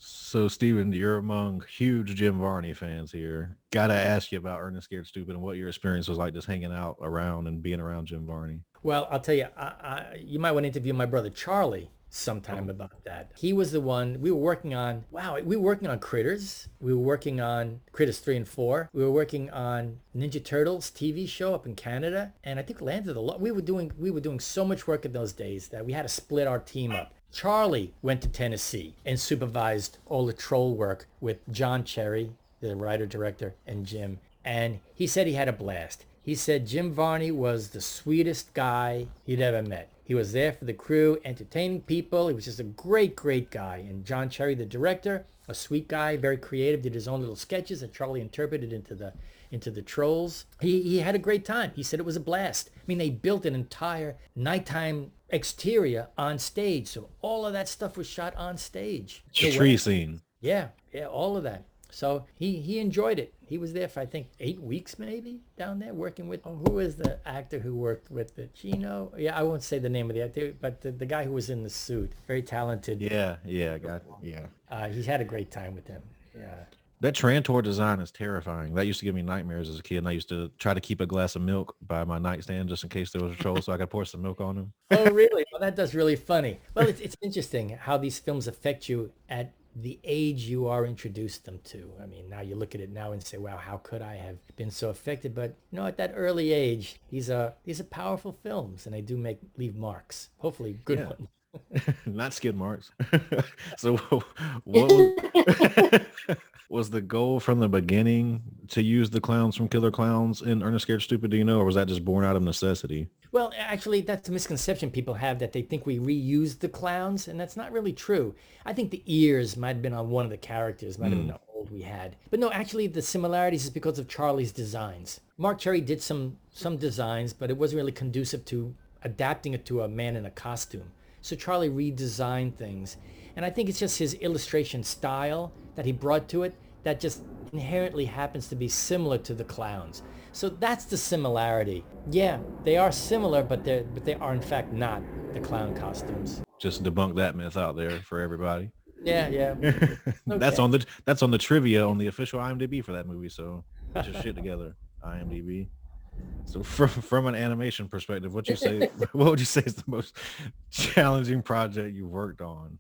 So, Stephen, you're among huge Jim Varney fans here. Got to ask you about Ernest Scared Stupid and what your experience was like just hanging out around and being around Jim Varney. Well, I'll tell you, I, I, you might want to interview my brother Charlie sometime oh. about that. He was the one we were working on. Wow, we were working on Critters. We were working on Critters 3 and 4. We were working on Ninja Turtles TV show up in Canada, and I think landed a lot. We were doing we were doing so much work in those days that we had to split our team up. Charlie went to Tennessee and supervised all the troll work with John Cherry, the writer director, and Jim. And he said he had a blast. He said Jim Varney was the sweetest guy he'd ever met. He was there for the crew, entertaining people. He was just a great, great guy. And John Cherry, the director, a sweet guy, very creative, did his own little sketches that Charlie interpreted into the into the trolls. He, he had a great time. He said it was a blast. I mean, they built an entire nighttime exterior on stage. So all of that stuff was shot on stage. The tree scene. Yeah, yeah, all of that. So he, he enjoyed it. He was there for, I think, eight weeks maybe down there working with, oh, who is the actor who worked with the Chino? Yeah, I won't say the name of the actor, but the, the guy who was in the suit, very talented. Yeah, yeah, got yeah. Uh, he had a great time with them. Yeah. That Trantor design is terrifying. That used to give me nightmares as a kid. And I used to try to keep a glass of milk by my nightstand just in case there was a troll, so I could pour some milk on him. *laughs* oh, really? *laughs* Well, that does really funny. Well, it's, it's interesting how these films affect you at the age you are introduced them to. I mean, now you look at it now and say, wow, how could I have been so affected? But, you know, at that early age, these are, these are powerful films and they do make, leave marks, hopefully good Yeah. ones. *laughs* Not skid marks. so what was, was the goal from the beginning to use the clowns from Killer Klowns in Ernest Scared Stupid, do you know, or was that just born out of necessity? Well, actually, that's a misconception people have that they think we reused the clowns, and that's not really true. I think the ears might have been on one of the characters, might have been hmm. the old we had. But no, actually, the similarities is because of Charlie's designs. Mark Cherry did some some designs, but it wasn't really conducive to adapting it to a man in a costume. So Charlie redesigned things, and I think it's just his illustration style that he brought to it that just inherently happens to be similar to the clowns. So that's the similarity. Yeah, they are similar, but they but they are in fact not the clown costumes. Just debunk that myth out there for everybody. Yeah, yeah. *laughs* That's on the that's on the trivia on the official IMDb for that movie. So get your shit together, *laughs* IMDb. So from from an animation perspective, what you say? *laughs* what would you say is the most challenging project you've worked on?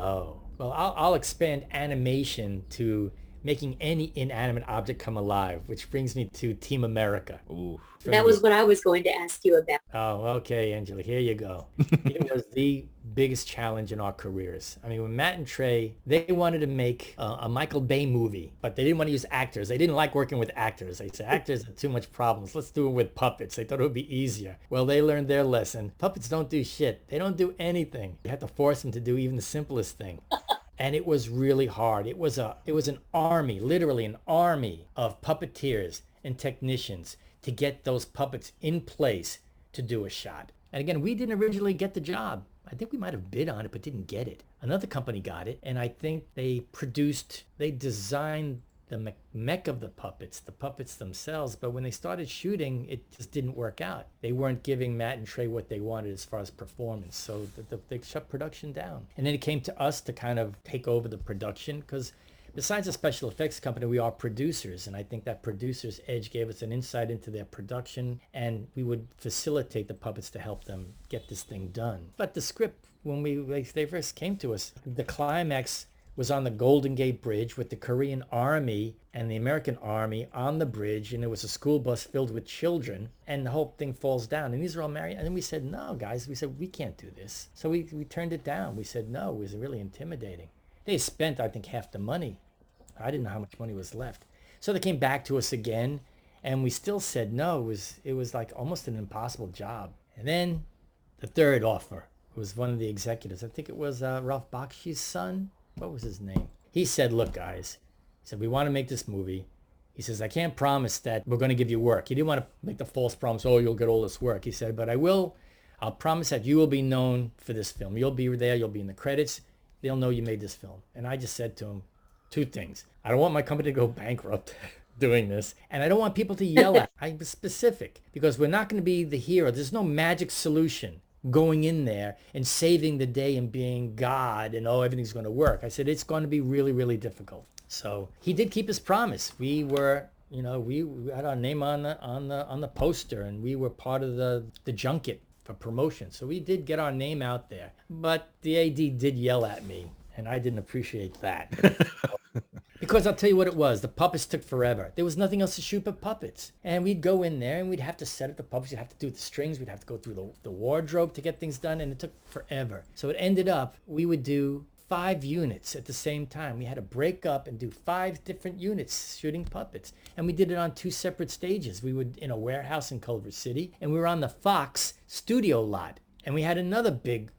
Oh, well, I'll, I'll expand animation to making any inanimate object come alive, which brings me to Team America. Ooh, That was what I was going to ask you about. Oh, okay, Angela, here you go. *laughs* it was the biggest challenge in our careers. I mean, when Matt and Trey, they wanted to make uh, a Michael Bay movie, but they didn't want to use actors. They didn't like working with actors. They said, actors are too much problems. Let's do it with puppets. They thought it would be easier. Well, they learned their lesson. Puppets don't do shit. They don't do anything. You have to force them to do even the simplest thing *laughs* and it was really hard. It was a it was an army, literally an army of puppeteers and technicians to get those puppets in place to do a shot. And again, we didn't originally get the job. I think we might have bid on it but didn't get it. Another company got it and I think they produced they designed the me- mech of the puppets, the puppets themselves, but when they started shooting, it just didn't work out. They weren't giving Matt and Trey what they wanted as far as performance, so the, the, they shut production down. And then it came to us to kind of take over the production because besides a special effects company, we are producers, and I think that producer's edge gave us an insight into their production, and we would facilitate the puppets to help them get this thing done. But the script, when we they they first came to us, the climax was on the Golden Gate Bridge with the Korean Army and the American Army on the bridge, and it was a school bus filled with children, and the whole thing falls down. And these are all married. And then we said, no, guys, we said, we can't do this. So we, we turned it down. We said, no, it was really intimidating. They spent, I think, half the money. I didn't know how much money was left. So they came back to us again, and we still said no. It was, it was like almost an impossible job. And then the third offer was one of the executives. I think it was uh, Ralph Bakshi's son. What was his name? He said, look, guys, he said, we want to make this movie. He says, I can't promise that we're going to give you work. He didn't want to make the false promise, oh, you'll get all this work. He said, but I will, I'll promise that you will be known for this film. You'll be there. You'll be in the credits. They'll know you made this film. And I just said to him two things. I don't want my company to go *laughs* bankrupt *laughs* doing this. And I don't want people to yell at. I'm specific because we're not going to be the hero. There's no magic solution going in there and saving the day and being God and oh everything's going to work. I said it's going to be really really difficult. So he did keep his promise. We were you know we, had our name on the on the on the poster and we were part of the the junket for promotion. So we did get our name out there. But the AD did yell at me and I didn't appreciate that. *laughs* Because I'll tell you what it was. The puppets took forever. There was nothing else to shoot but puppets. And we'd go in there and we'd have to set up the puppets. We'd have to do the strings. We'd have to go through the, the wardrobe to get things done. And it took forever. So it ended up, we would do five units at the same time. We had to break up and do five different units shooting puppets. And we did it on two separate stages. We would in a warehouse in Culver City. And we were on the Fox studio lot. And we had another big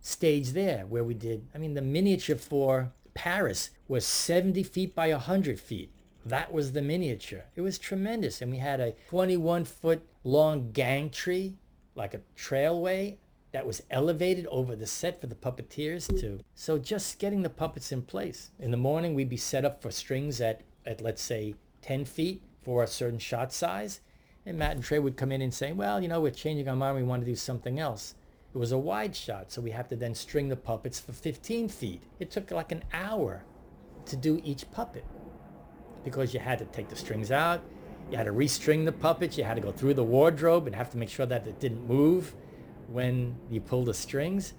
stage there where we did, I mean, the miniature for Paris was 70 feet by 100 feet. That was the miniature. It was tremendous. And we had a 21 foot long gantry, like a trailway, that was elevated over the set for the puppeteers to so just getting the puppets in place in the morning we'd be set up for strings at at let's say 10 feet for a certain shot size and matt and trey would come in and say well you know we're changing our mind we want to do something else it was a wide shot so we have to then string the puppets for 15 feet it took like an hour to do each puppet because you had to take the strings out you had to restring the puppets you had to go through the wardrobe and have to make sure that it didn't move when you pull the strings.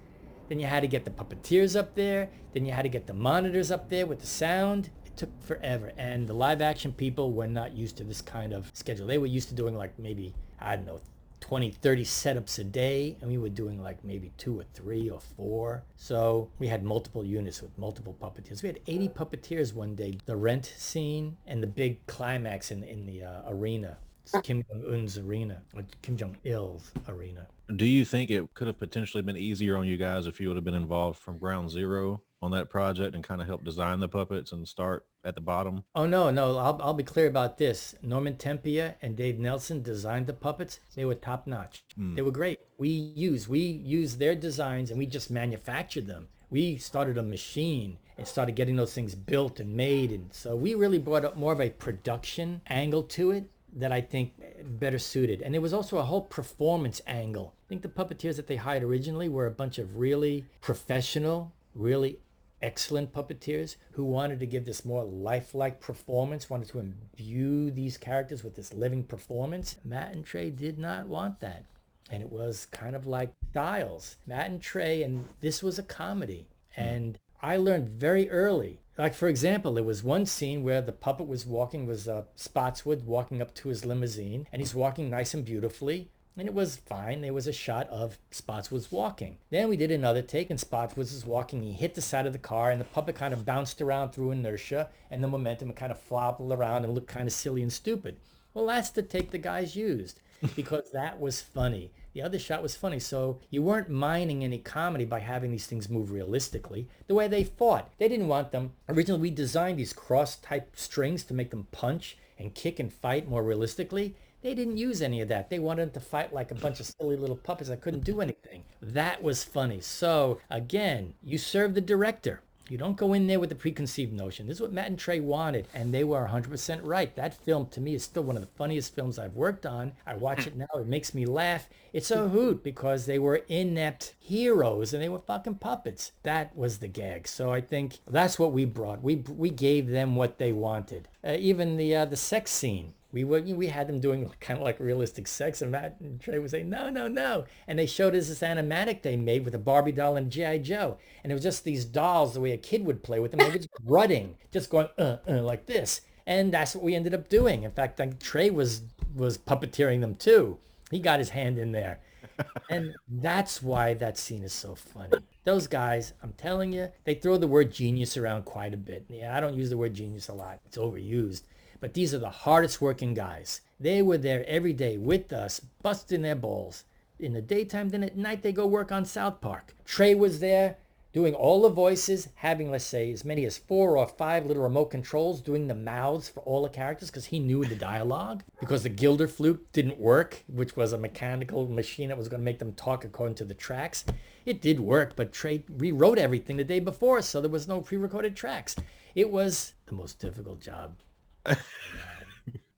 Then you had to get the puppeteers up there. Then you had to get the monitors up there with the sound. It took forever. And the live action people were not used to this kind of schedule. They were used to doing like maybe, I don't know, 20, 30 setups a day. And we were doing like maybe two or three or four. So we had multiple units with multiple puppeteers. We had 80 puppeteers one day. The rent scene and the big climax in, in the uh, arena. It's Kim Jong-un's arena, or Kim Jong-il's arena. Do you think it could have potentially been easier on you guys if you would have been involved from ground zero on that project and kind of help design the puppets and start at the bottom? Oh no, no, I'll, I'll be clear about this. Norman Tempia and Dave Nelson designed the puppets. They were top notch. Hmm. They were great. We used we used their designs and we just manufactured them. We started a machine and started getting those things built and made, and so we really brought up more of a production angle to it that I think better suited. And there was also a whole performance angle. I think the puppeteers that they hired originally were a bunch of really professional, really excellent puppeteers who wanted to give this more lifelike performance, wanted to imbue these characters with this living performance. Matt and Trey did not want that. And it was kind of like Styles. Matt and Trey, and this was a comedy. And I learned very early like for example, there was one scene where the puppet was walking, was uh, Spotswood walking up to his limousine, and he's walking nice and beautifully, and it was fine. There was a shot of Spotswood's walking. Then we did another take, and Spotswood was walking. He hit the side of the car, and the puppet kind of bounced around through inertia, and the momentum kind of flobbled around and looked kind of silly and stupid. Well, that's the take the guys used *laughs* because that was funny. The other shot was funny. So you weren't mining any comedy by having these things move realistically. The way they fought, they didn't want them. Originally, we designed these cross type strings to make them punch and kick and fight more realistically. They didn't use any of that. They wanted to fight like a bunch of silly little puppets that couldn't do anything. That was funny. So again, you serve the director. You don't go in there with a preconceived notion. This is what Matt and Trey wanted, and they were 100% right. That film, to me, is still one of the funniest films I've worked on. I watch it now. It makes me laugh. It's a hoot because they were inept heroes and they were fucking puppets. That was the gag. So I think that's what we brought. We we gave them what they wanted. Uh, even the uh, the sex scene we were we had them doing *laughs* kind of like realistic sex and Matt and Trey would say no no no. And they showed us this animatic they made with a Barbie doll and GI Joe. And it was just these dolls the way a kid would play with them. They were just *laughs* rutting just going uh, uh like this. And that's what we ended up doing. In fact like Trey was was puppeteering them too. He got his hand in there. And that's why that scene is so funny. Those guys I'm telling you they throw the word genius around quite a bit. Yeah I don't use the word genius a lot. It's overused but these are the hardest working guys. They were there every day with us, busting their balls. In the daytime, then at night they go work on South Park. Trey was there doing all the voices, having, let's say, as many as four or five little remote controls, doing the mouths for all the characters because he knew the dialogue. Because the Gilder flute didn't work, which was a mechanical machine that was going to make them talk according to the tracks. It did work, but Trey rewrote everything the day before, so there was no pre-recorded tracks. It was the most difficult job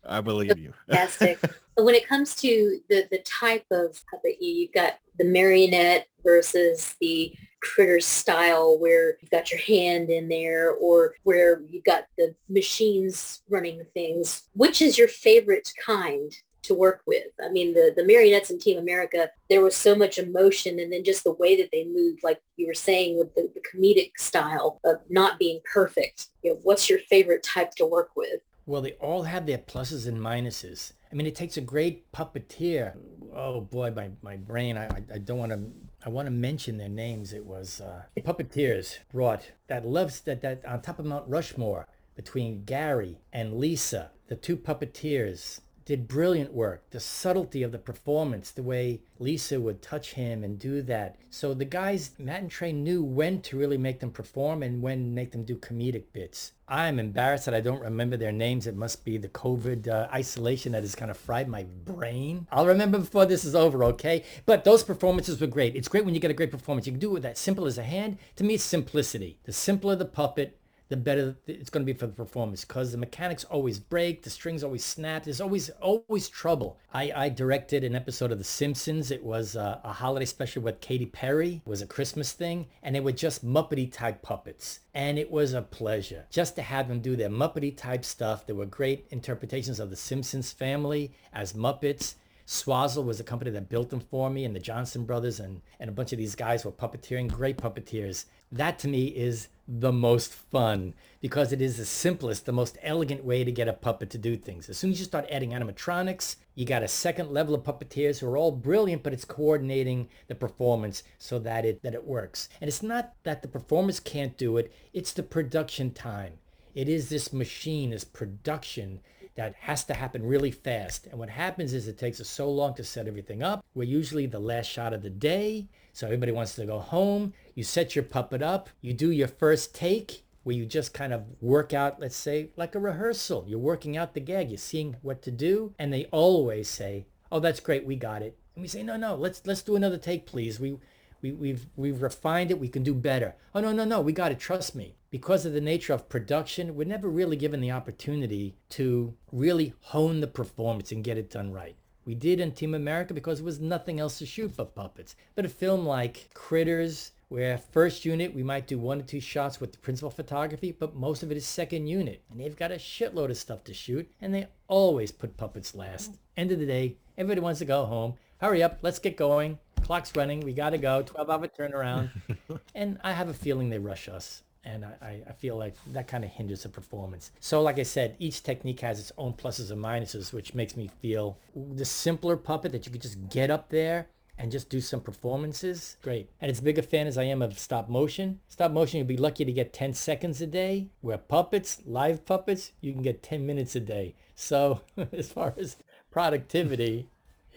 I believe you. *laughs* Fantastic. so when it comes to the the type of puppet, you you've got the marionette versus the critter style where you've got your hand in there or where you've got the machines running things. Which is your favorite kind to work with? I mean, the, the marionettes in Team America, there was so much emotion and then just the way that they moved, like you were saying with the, the comedic style of not being perfect. You know, what's your favorite type to work with? Well, they all have their pluses and minuses. I mean, it takes a great puppeteer. Oh boy, my, my brain, I, I, don't want to, I want to mention their names. It was uh, puppeteers brought that loves that, that on top of Mount Rushmore between Gary and Lisa, the two puppeteers did brilliant work. The subtlety of the performance, the way Lisa would touch him and do that. So the guys, Matt and Trey knew when to really make them perform and when make them do comedic bits. I'm embarrassed that I don't remember their names. It must be the COVID uh, isolation that has kind of fried my brain. I'll remember before this is over, okay? But those performances were great. It's great when you get a great performance. You can do it with that simple as a hand. To me, it's simplicity. The simpler the puppet, the better it's going to be for the performance because the mechanics always break, the strings always snap. There's always always trouble. I, I directed an episode of The Simpsons. It was a, a holiday special with Katy Perry. It was a Christmas thing, and they were just Muppety type puppets. And it was a pleasure just to have them do their Muppety type stuff. There were great interpretations of the Simpsons family as Muppets. Swazzle was a company that built them for me, and the Johnson brothers and, and a bunch of these guys were puppeteering, great puppeteers. That to me is the most fun because it is the simplest, the most elegant way to get a puppet to do things. As soon as you start adding animatronics, you got a second level of puppeteers who are all brilliant, but it's coordinating the performance so that it that it works. And it's not that the performers can't do it, it's the production time. It is this machine, this production that has to happen really fast. And what happens is it takes us so long to set everything up. We're usually the last shot of the day. So everybody wants to go home. You set your puppet up. You do your first take where you just kind of work out, let's say, like a rehearsal. You're working out the gag. You're seeing what to do. And they always say, oh, that's great. We got it. And we say, no, no, let's let's do another take, please. We we, we've we've refined it. We can do better. Oh no no no, we got to Trust me. Because of the nature of production, we're never really given the opportunity to really hone the performance and get it done right. We did in Team America because there was nothing else to shoot but puppets. But a film like Critters, where first unit we might do one or two shots with the principal photography, but most of it is second unit. And they've got a shitload of stuff to shoot, and they always put puppets last. End of the day, everybody wants to go home. Hurry up, let's get going. Clock's running, we gotta go, 12 hour turnaround. *laughs* and I have a feeling they rush us and I, I feel like that kind of hinders the performance. So like I said, each technique has its own pluses and minuses, which makes me feel the simpler puppet that you could just get up there and just do some performances, great. And as big a fan as I am of stop motion, stop motion you'd be lucky to get 10 seconds a day, where puppets, live puppets, you can get 10 minutes a day. So *laughs* as far as productivity,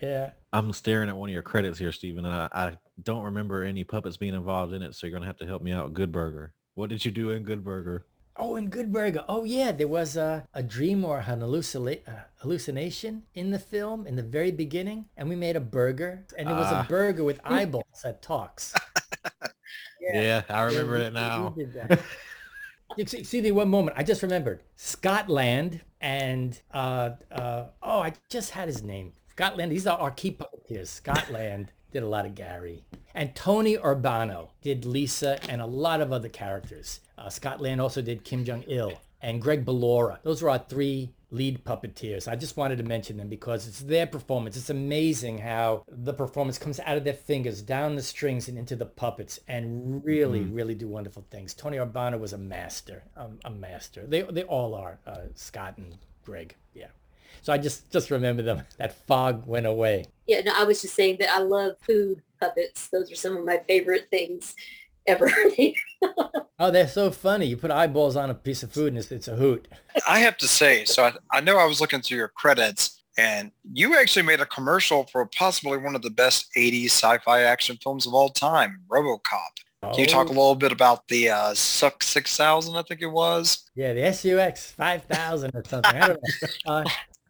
yeah. I'm staring at one of your credits here, Stephen, and I, I don't remember any puppets being involved in it, so you're going to have to help me out. Good Burger. What did you do in Good Burger? Oh, in Good Burger. Oh, yeah. There was a, a dream or an uh, hallucination in the film in the very beginning. And we made a burger. And it was a Ah. burger with *laughs* eyeballs that talks. *laughs* Yeah, I remember we- it now. we did that. You see, see the one moment I just remembered Scott Land and uh, uh, oh I just had his name Scott Land these are our key puppeteers Scott Land *laughs* did a lot of Gary. And Tony Urbano did Lisa and a lot of other characters. Uh, Scott Land also did Kim Jong Il and Greg Ballora those were our three lead puppeteers. I just wanted to mention them because it's their performance. It's amazing how the performance comes out of their fingers down the strings and into the puppets and really really do wonderful things. Tony Urbano was a master um, a master. They they all are uh, Scott and Greg so I just just remember them *laughs* that fog went away Yeah, no, I was just saying that I love food puppets. Those are some of my favorite things ever. *laughs* oh they're so funny you put eyeballs on a piece of food and it's, it's a hoot I have to say, so I, I know I was looking through your credits and you actually made a commercial for possibly one of the best 80s sci-fi action films of all time, RoboCop. Can you talk a Oh, little bit about the uh, Suck 6000, I think it was? Yeah, the SUX 5000 or something. I don't know. *laughs* Uh,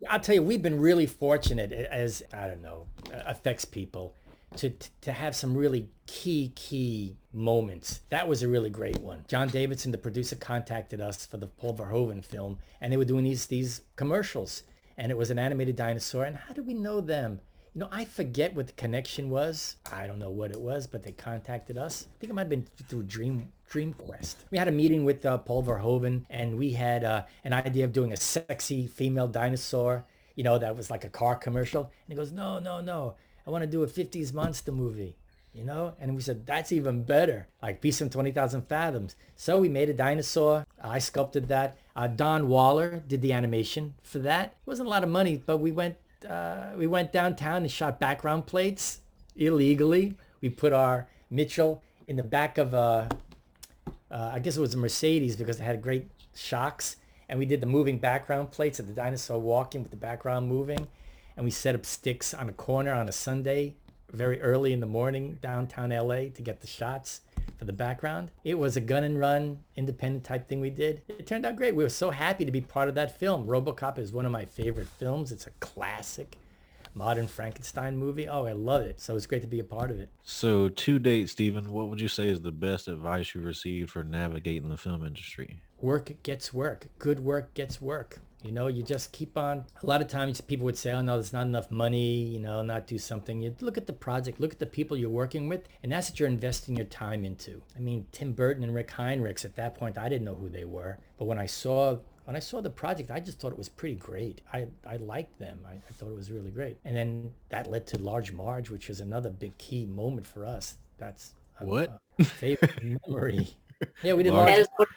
I'll tell you, we've been really fortunate as, I don't know, affects people to, to have some really key, key moments. That was a really great one. Jon Davison, the producer, contacted us for the Paul Verhoeven film, and they were doing these, these commercials. And it was an animated dinosaur. And how do we know them? You know, I forget what the connection was. I don't know what it was, but they contacted us. I think it might have been through Dream DreamQuest. We had a meeting with uh, Paul Verhoeven, and we had uh, an idea of doing a sexy female dinosaur. You know, that was like a car commercial. And he goes, "No, no, no! I want to do a '50s monster movie." You know, and we said that's even better, like Beast from Twenty Thousand Fathoms. So we made a dinosaur. I sculpted that. Uh, Don Waller did the animation for that. It wasn't a lot of money, but we went uh, we went downtown and shot background plates illegally. We put our Mitchell in the back of a, uh, I guess it was a Mercedes because it had great shocks. and we did the moving background plates of the dinosaur walking with the background moving. And we set up sticks on a corner on a Sunday very early in the morning downtown LA to get the shots for the background. It was a gun and run independent type thing we did. It turned out great. We were so happy to be part of that film. RoboCop is one of my favorite films. It's a classic modern Frankenstein movie. Oh, I love it. So it's great to be a part of it. So to date, Stephen, what would you say is the best advice you received for navigating the film industry? Work gets work. Good work gets work. You know, you just keep on. A lot of times people would say, oh, no, there's not enough money, you know, not do something. You look at the project, look at the people you're working with, and that's what you're investing your time into. I mean, Tim Burton and Rick Heinrichs, at that point, I didn't know who they were. But when I saw when I saw the project, I just thought it was pretty great. I, I liked them. I, I thought it was really great. And then that led to Large Marge, which was another big key moment for us. That's a, What? a favorite *laughs* memory. Yeah, we did Large- Large. That is what-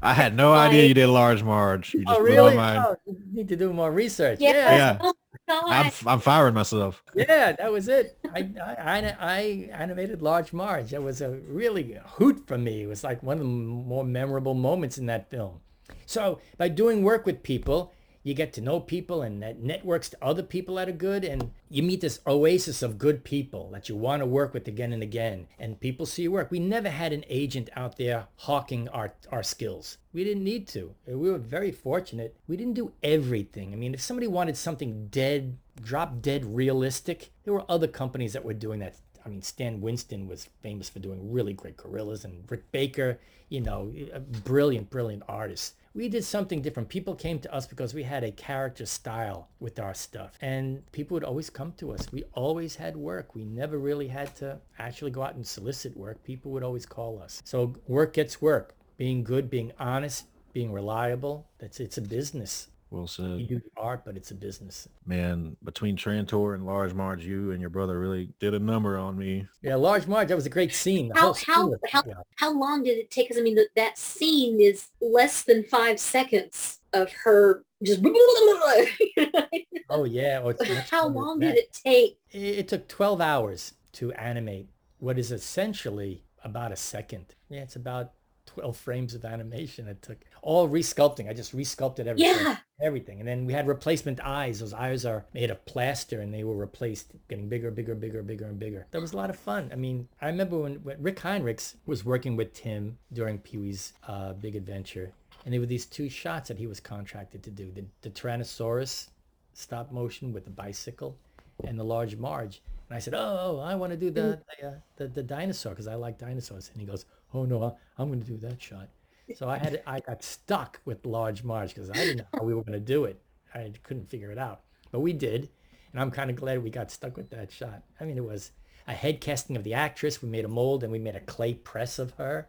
I had no idea you did large Marge. You oh, just Oh, blew my really? mind. Oh, need to do more research. yeah. Yeah. Yeah. Oh my I'm, I'm firing myself. Yeah, that was it. I, I, I, I animated Large Marge. That was a really hoot for me. It was like one of the more memorable moments in that film. So by doing work with people, you get to know people and that networks to other people that are good and you meet this oasis of good people that you want to work with again and again and people see your work. We never had an agent out there hawking our, our skills. We didn't need to. We were very fortunate. We didn't do everything. I mean if somebody wanted something dead drop dead realistic there were other companies that were doing that. I mean, Stan Winston was famous for doing really great gorillas, and Rick Baker, you know, a brilliant, brilliant artist. We did something different. People came to us because we had a character style with our stuff, and people would always come to us. We always had work. We never really had to actually go out and solicit work. People would always call us. So work gets work. Being good, being honest, being reliable. That's it's a business. Well said. You said. do the art, but it's a business. Man, between Trantor and Large Marge, you and your brother really did a number on me. Yeah, Large Marge, that was a great scene. How- how- how- yeah. How long did it take? Because I mean, that that scene is less than five seconds of her just. *laughs* Oh yeah. oh, it's much How longer long did it take? It, it took 12 hours to animate what is essentially about a second. Yeah, it's about 12 frames of animation it took. All resculpting. I just resculpted everything. Yeah. Everything. And then we had replacement eyes. Those eyes are made of plaster and they were replaced, getting bigger, bigger, bigger, bigger, and bigger. That was a lot of fun. I mean, I remember when, when Rick Heinrichs was working with Tim during Pee-wee's uh, Big Adventure. And there were these two shots that he was contracted to do. The, the Tyrannosaurus stop motion with the bicycle and the large Marge. And I said, oh, oh I want to do the the, uh, the, the dinosaur because I like dinosaurs. And he goes, oh, no, I, I'm going to do that shot. So I had I got stuck with large Marge because I didn't know how we were going to do it. I couldn't figure it out. But we did. And I'm kind of glad we got stuck with that shot. I mean, it was a head casting of the actress. We made a mold and we made a clay press of her.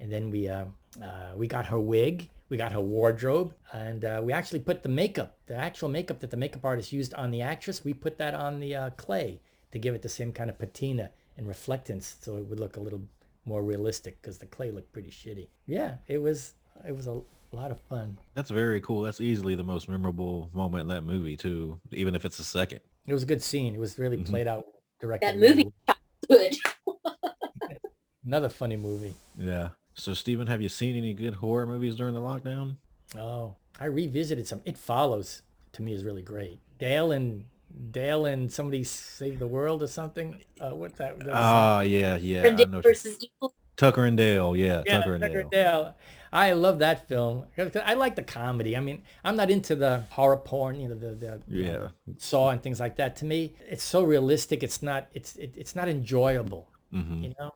And then we uh, uh, we got her wig, we got her wardrobe, and uh, we actually put the makeup, the actual makeup that the makeup artist used on the actress, we put that on the uh, clay to give it the same kind of patina and reflectance, so it would look a little more realistic because the clay looked pretty shitty. Yeah, it was it was a lot of fun. That's very cool. That's easily the most memorable moment in that movie too, even if it's a second. It was a good scene. It was really Mhm. played out directly. That movie *laughs* good. Another funny movie. Yeah. So Stephen, have you seen any good horror movies during the lockdown? Oh, I revisited some. It follows to me is really great. Dale and Dale and somebody save the world or something. Uh, what that? that was- Ah, yeah, yeah. I Friend know. versus evil. Tucker and Dale. Yeah, yeah, Tucker and Tucker Dale. and Dale. I love that film. I like the comedy. I mean, I'm not into the horror porn, you know, the, the Yeah. Saw and things like that. To me, it's so realistic. It's not. It's it, it's not enjoyable. hmm You know,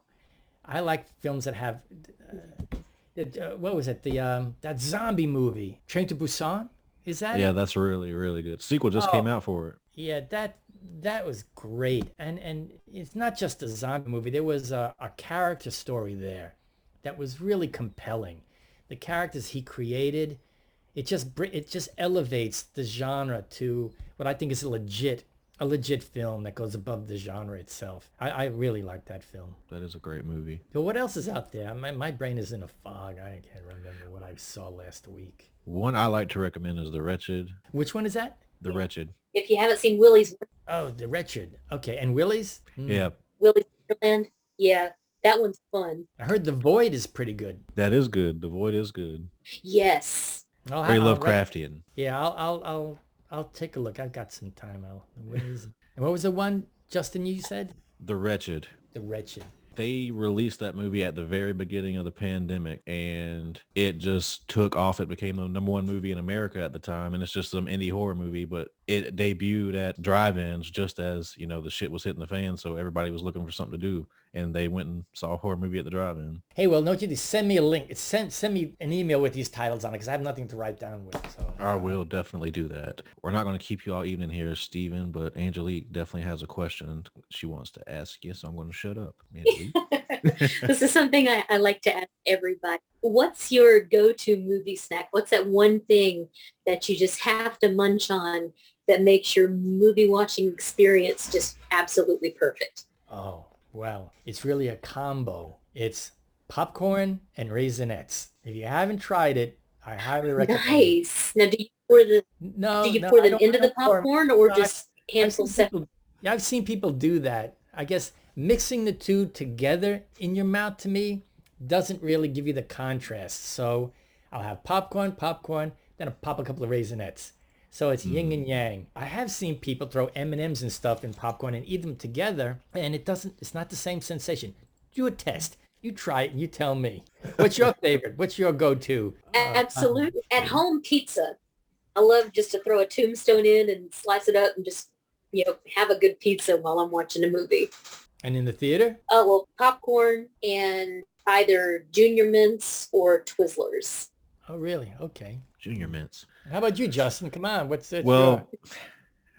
I like films that have. Uh, uh, what was it? The um, that zombie movie, Train to Busan. Is that? Yeah, it? that's really, really good. Sequel just came Oh. out for it. Yeah, that that was great, and and it's not just a zombie movie. There was a, a character story there that was really compelling. The characters he created, it just it just elevates the genre to what I think is a legit a legit film that goes above the genre itself. I, I really like that film. That is a great movie. But what else is out there? My my brain is in a fog. I can't remember what I saw last week. One I like to recommend is The Wretched. Which one is that? The Wretched. If you haven't seen Willie's Oh, The Wretched. Okay, and Willie's? Hmm. Yeah, Willie's Wonderland, yeah, that one's fun. I heard The Void is pretty good. that is good. The Void is good. Yes. I'll, Very I'll Lovecraftian. Yeah, I'll, I'll, I'll, I'll take a look. I've got some time. I'll, where is it? And what was the one, Justin, you said? The Wretched. The Wretched. They released that movie at the very beginning of the pandemic and it just took off. It became the number one movie in America at the time. And it's just some indie horror movie, but it debuted at drive-ins just as, you know, the shit was hitting the fan. So everybody was looking for something to do. And they went and saw a horror movie at the drive-in. Hey, well, don't you send me a link. Send, send me an email with these titles on it because I have nothing to write down with. So I will definitely do that. We're not going to keep you all evening here, Stephen, but Angelique definitely has a question she wants to ask you. So I'm going to shut up. *laughs* This is something I, I like to ask everybody. What's your go-to movie snack? What's that one thing that you just have to munch on that makes your movie watching experience just absolutely perfect? Oh, well, it's really a combo. It's popcorn and raisinets. If you haven't tried it, I highly recommend it. Nice. Now, do you pour the No, do you no, pour I them into I the don't pour 'em. popcorn or No, just I've handful separate? yeah, I've seen people do that. I guess mixing the two together in your mouth to me doesn't really give you the contrast. So I'll have popcorn, popcorn, then I'll pop a couple of raisinets. So it's yin Mm. and yang. I have seen people throw M&Ms and stuff in popcorn and eat them together, and it doesn't. It's not the same sensation. Do a test. You try it and you tell me. What's your favorite? What's your go-to? Uh, Absolutely. Uh, at home pizza. I love just to throw a tombstone in and slice it up and just, you know, have a good pizza while I'm watching a movie. And in the theater? Oh, well, popcorn and either Junior Mints or Twizzlers. Oh, really? Okay. Junior Mints. How about you, Justin? Come on. What's it? Well,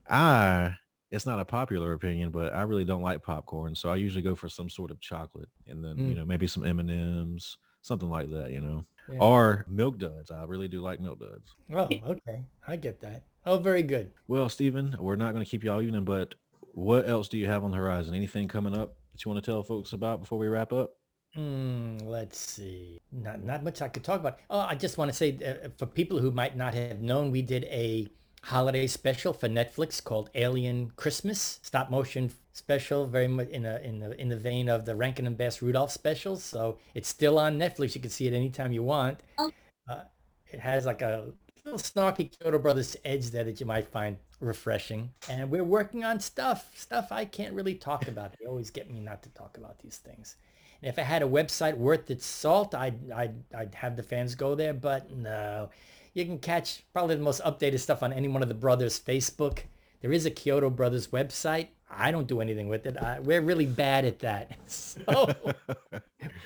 I it's not a popular opinion, but I really don't like popcorn, so I usually go for some sort of chocolate, and then you Mm. know maybe some M and M's, something like that, you know, Yeah. or milk duds. I really do like milk duds. Oh, okay. I get that. Oh, very good. Well, Stephen, we're not going to keep you all evening, but what else do you have on the horizon? Anything coming up that you want to tell folks about before we wrap up? Hmm, let's see. Not not much I could talk about. Oh, I just want to say uh, for people who might not have known, we did a holiday special for Netflix called Alien Christmas, stop motion special, very much in a in the in the vein of the Rankin and Bass Rudolph specials. So it's still on Netflix. You can see it anytime you want. Oh. Uh, it has like a little snarky Chiodo Brothers edge there that you might find refreshing. And we're working on stuff, stuff I can't really talk about. They always get me not to talk about these things. If I had a website worth its salt, I'd, I'd, I'd have the fans go there, but no. You can catch probably the most updated stuff on any one of the brothers' Facebook. There is a Chiodo Brothers website. I don't do anything with it. I, we're really bad at that. *laughs* So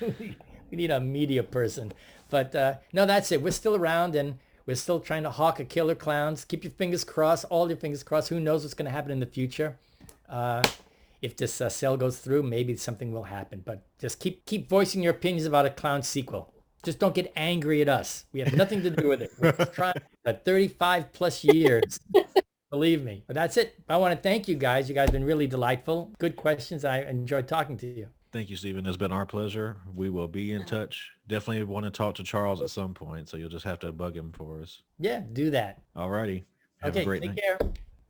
*laughs* we need a media person. But uh, no, that's it. We're still around and we're still trying to hawk a killer clowns. Keep your fingers crossed, all your fingers crossed. Who knows what's going to happen in the future? Uh, if this uh, sale goes through, maybe something will happen. But just keep keep voicing your opinions about a clown sequel. Just don't get angry at us. We have nothing to do with it. We're just trying *laughs* for 35 plus years. Believe me. But that's it. I want to thank you guys. You guys have been really delightful. Good questions. I enjoyed talking to you. Thank you, Stephen. It's been our pleasure. We will be in touch. Definitely want to talk to Charles at some point, so you'll just have to bug him for us. Yeah, do that. All righty. Have okay, a great take night. care.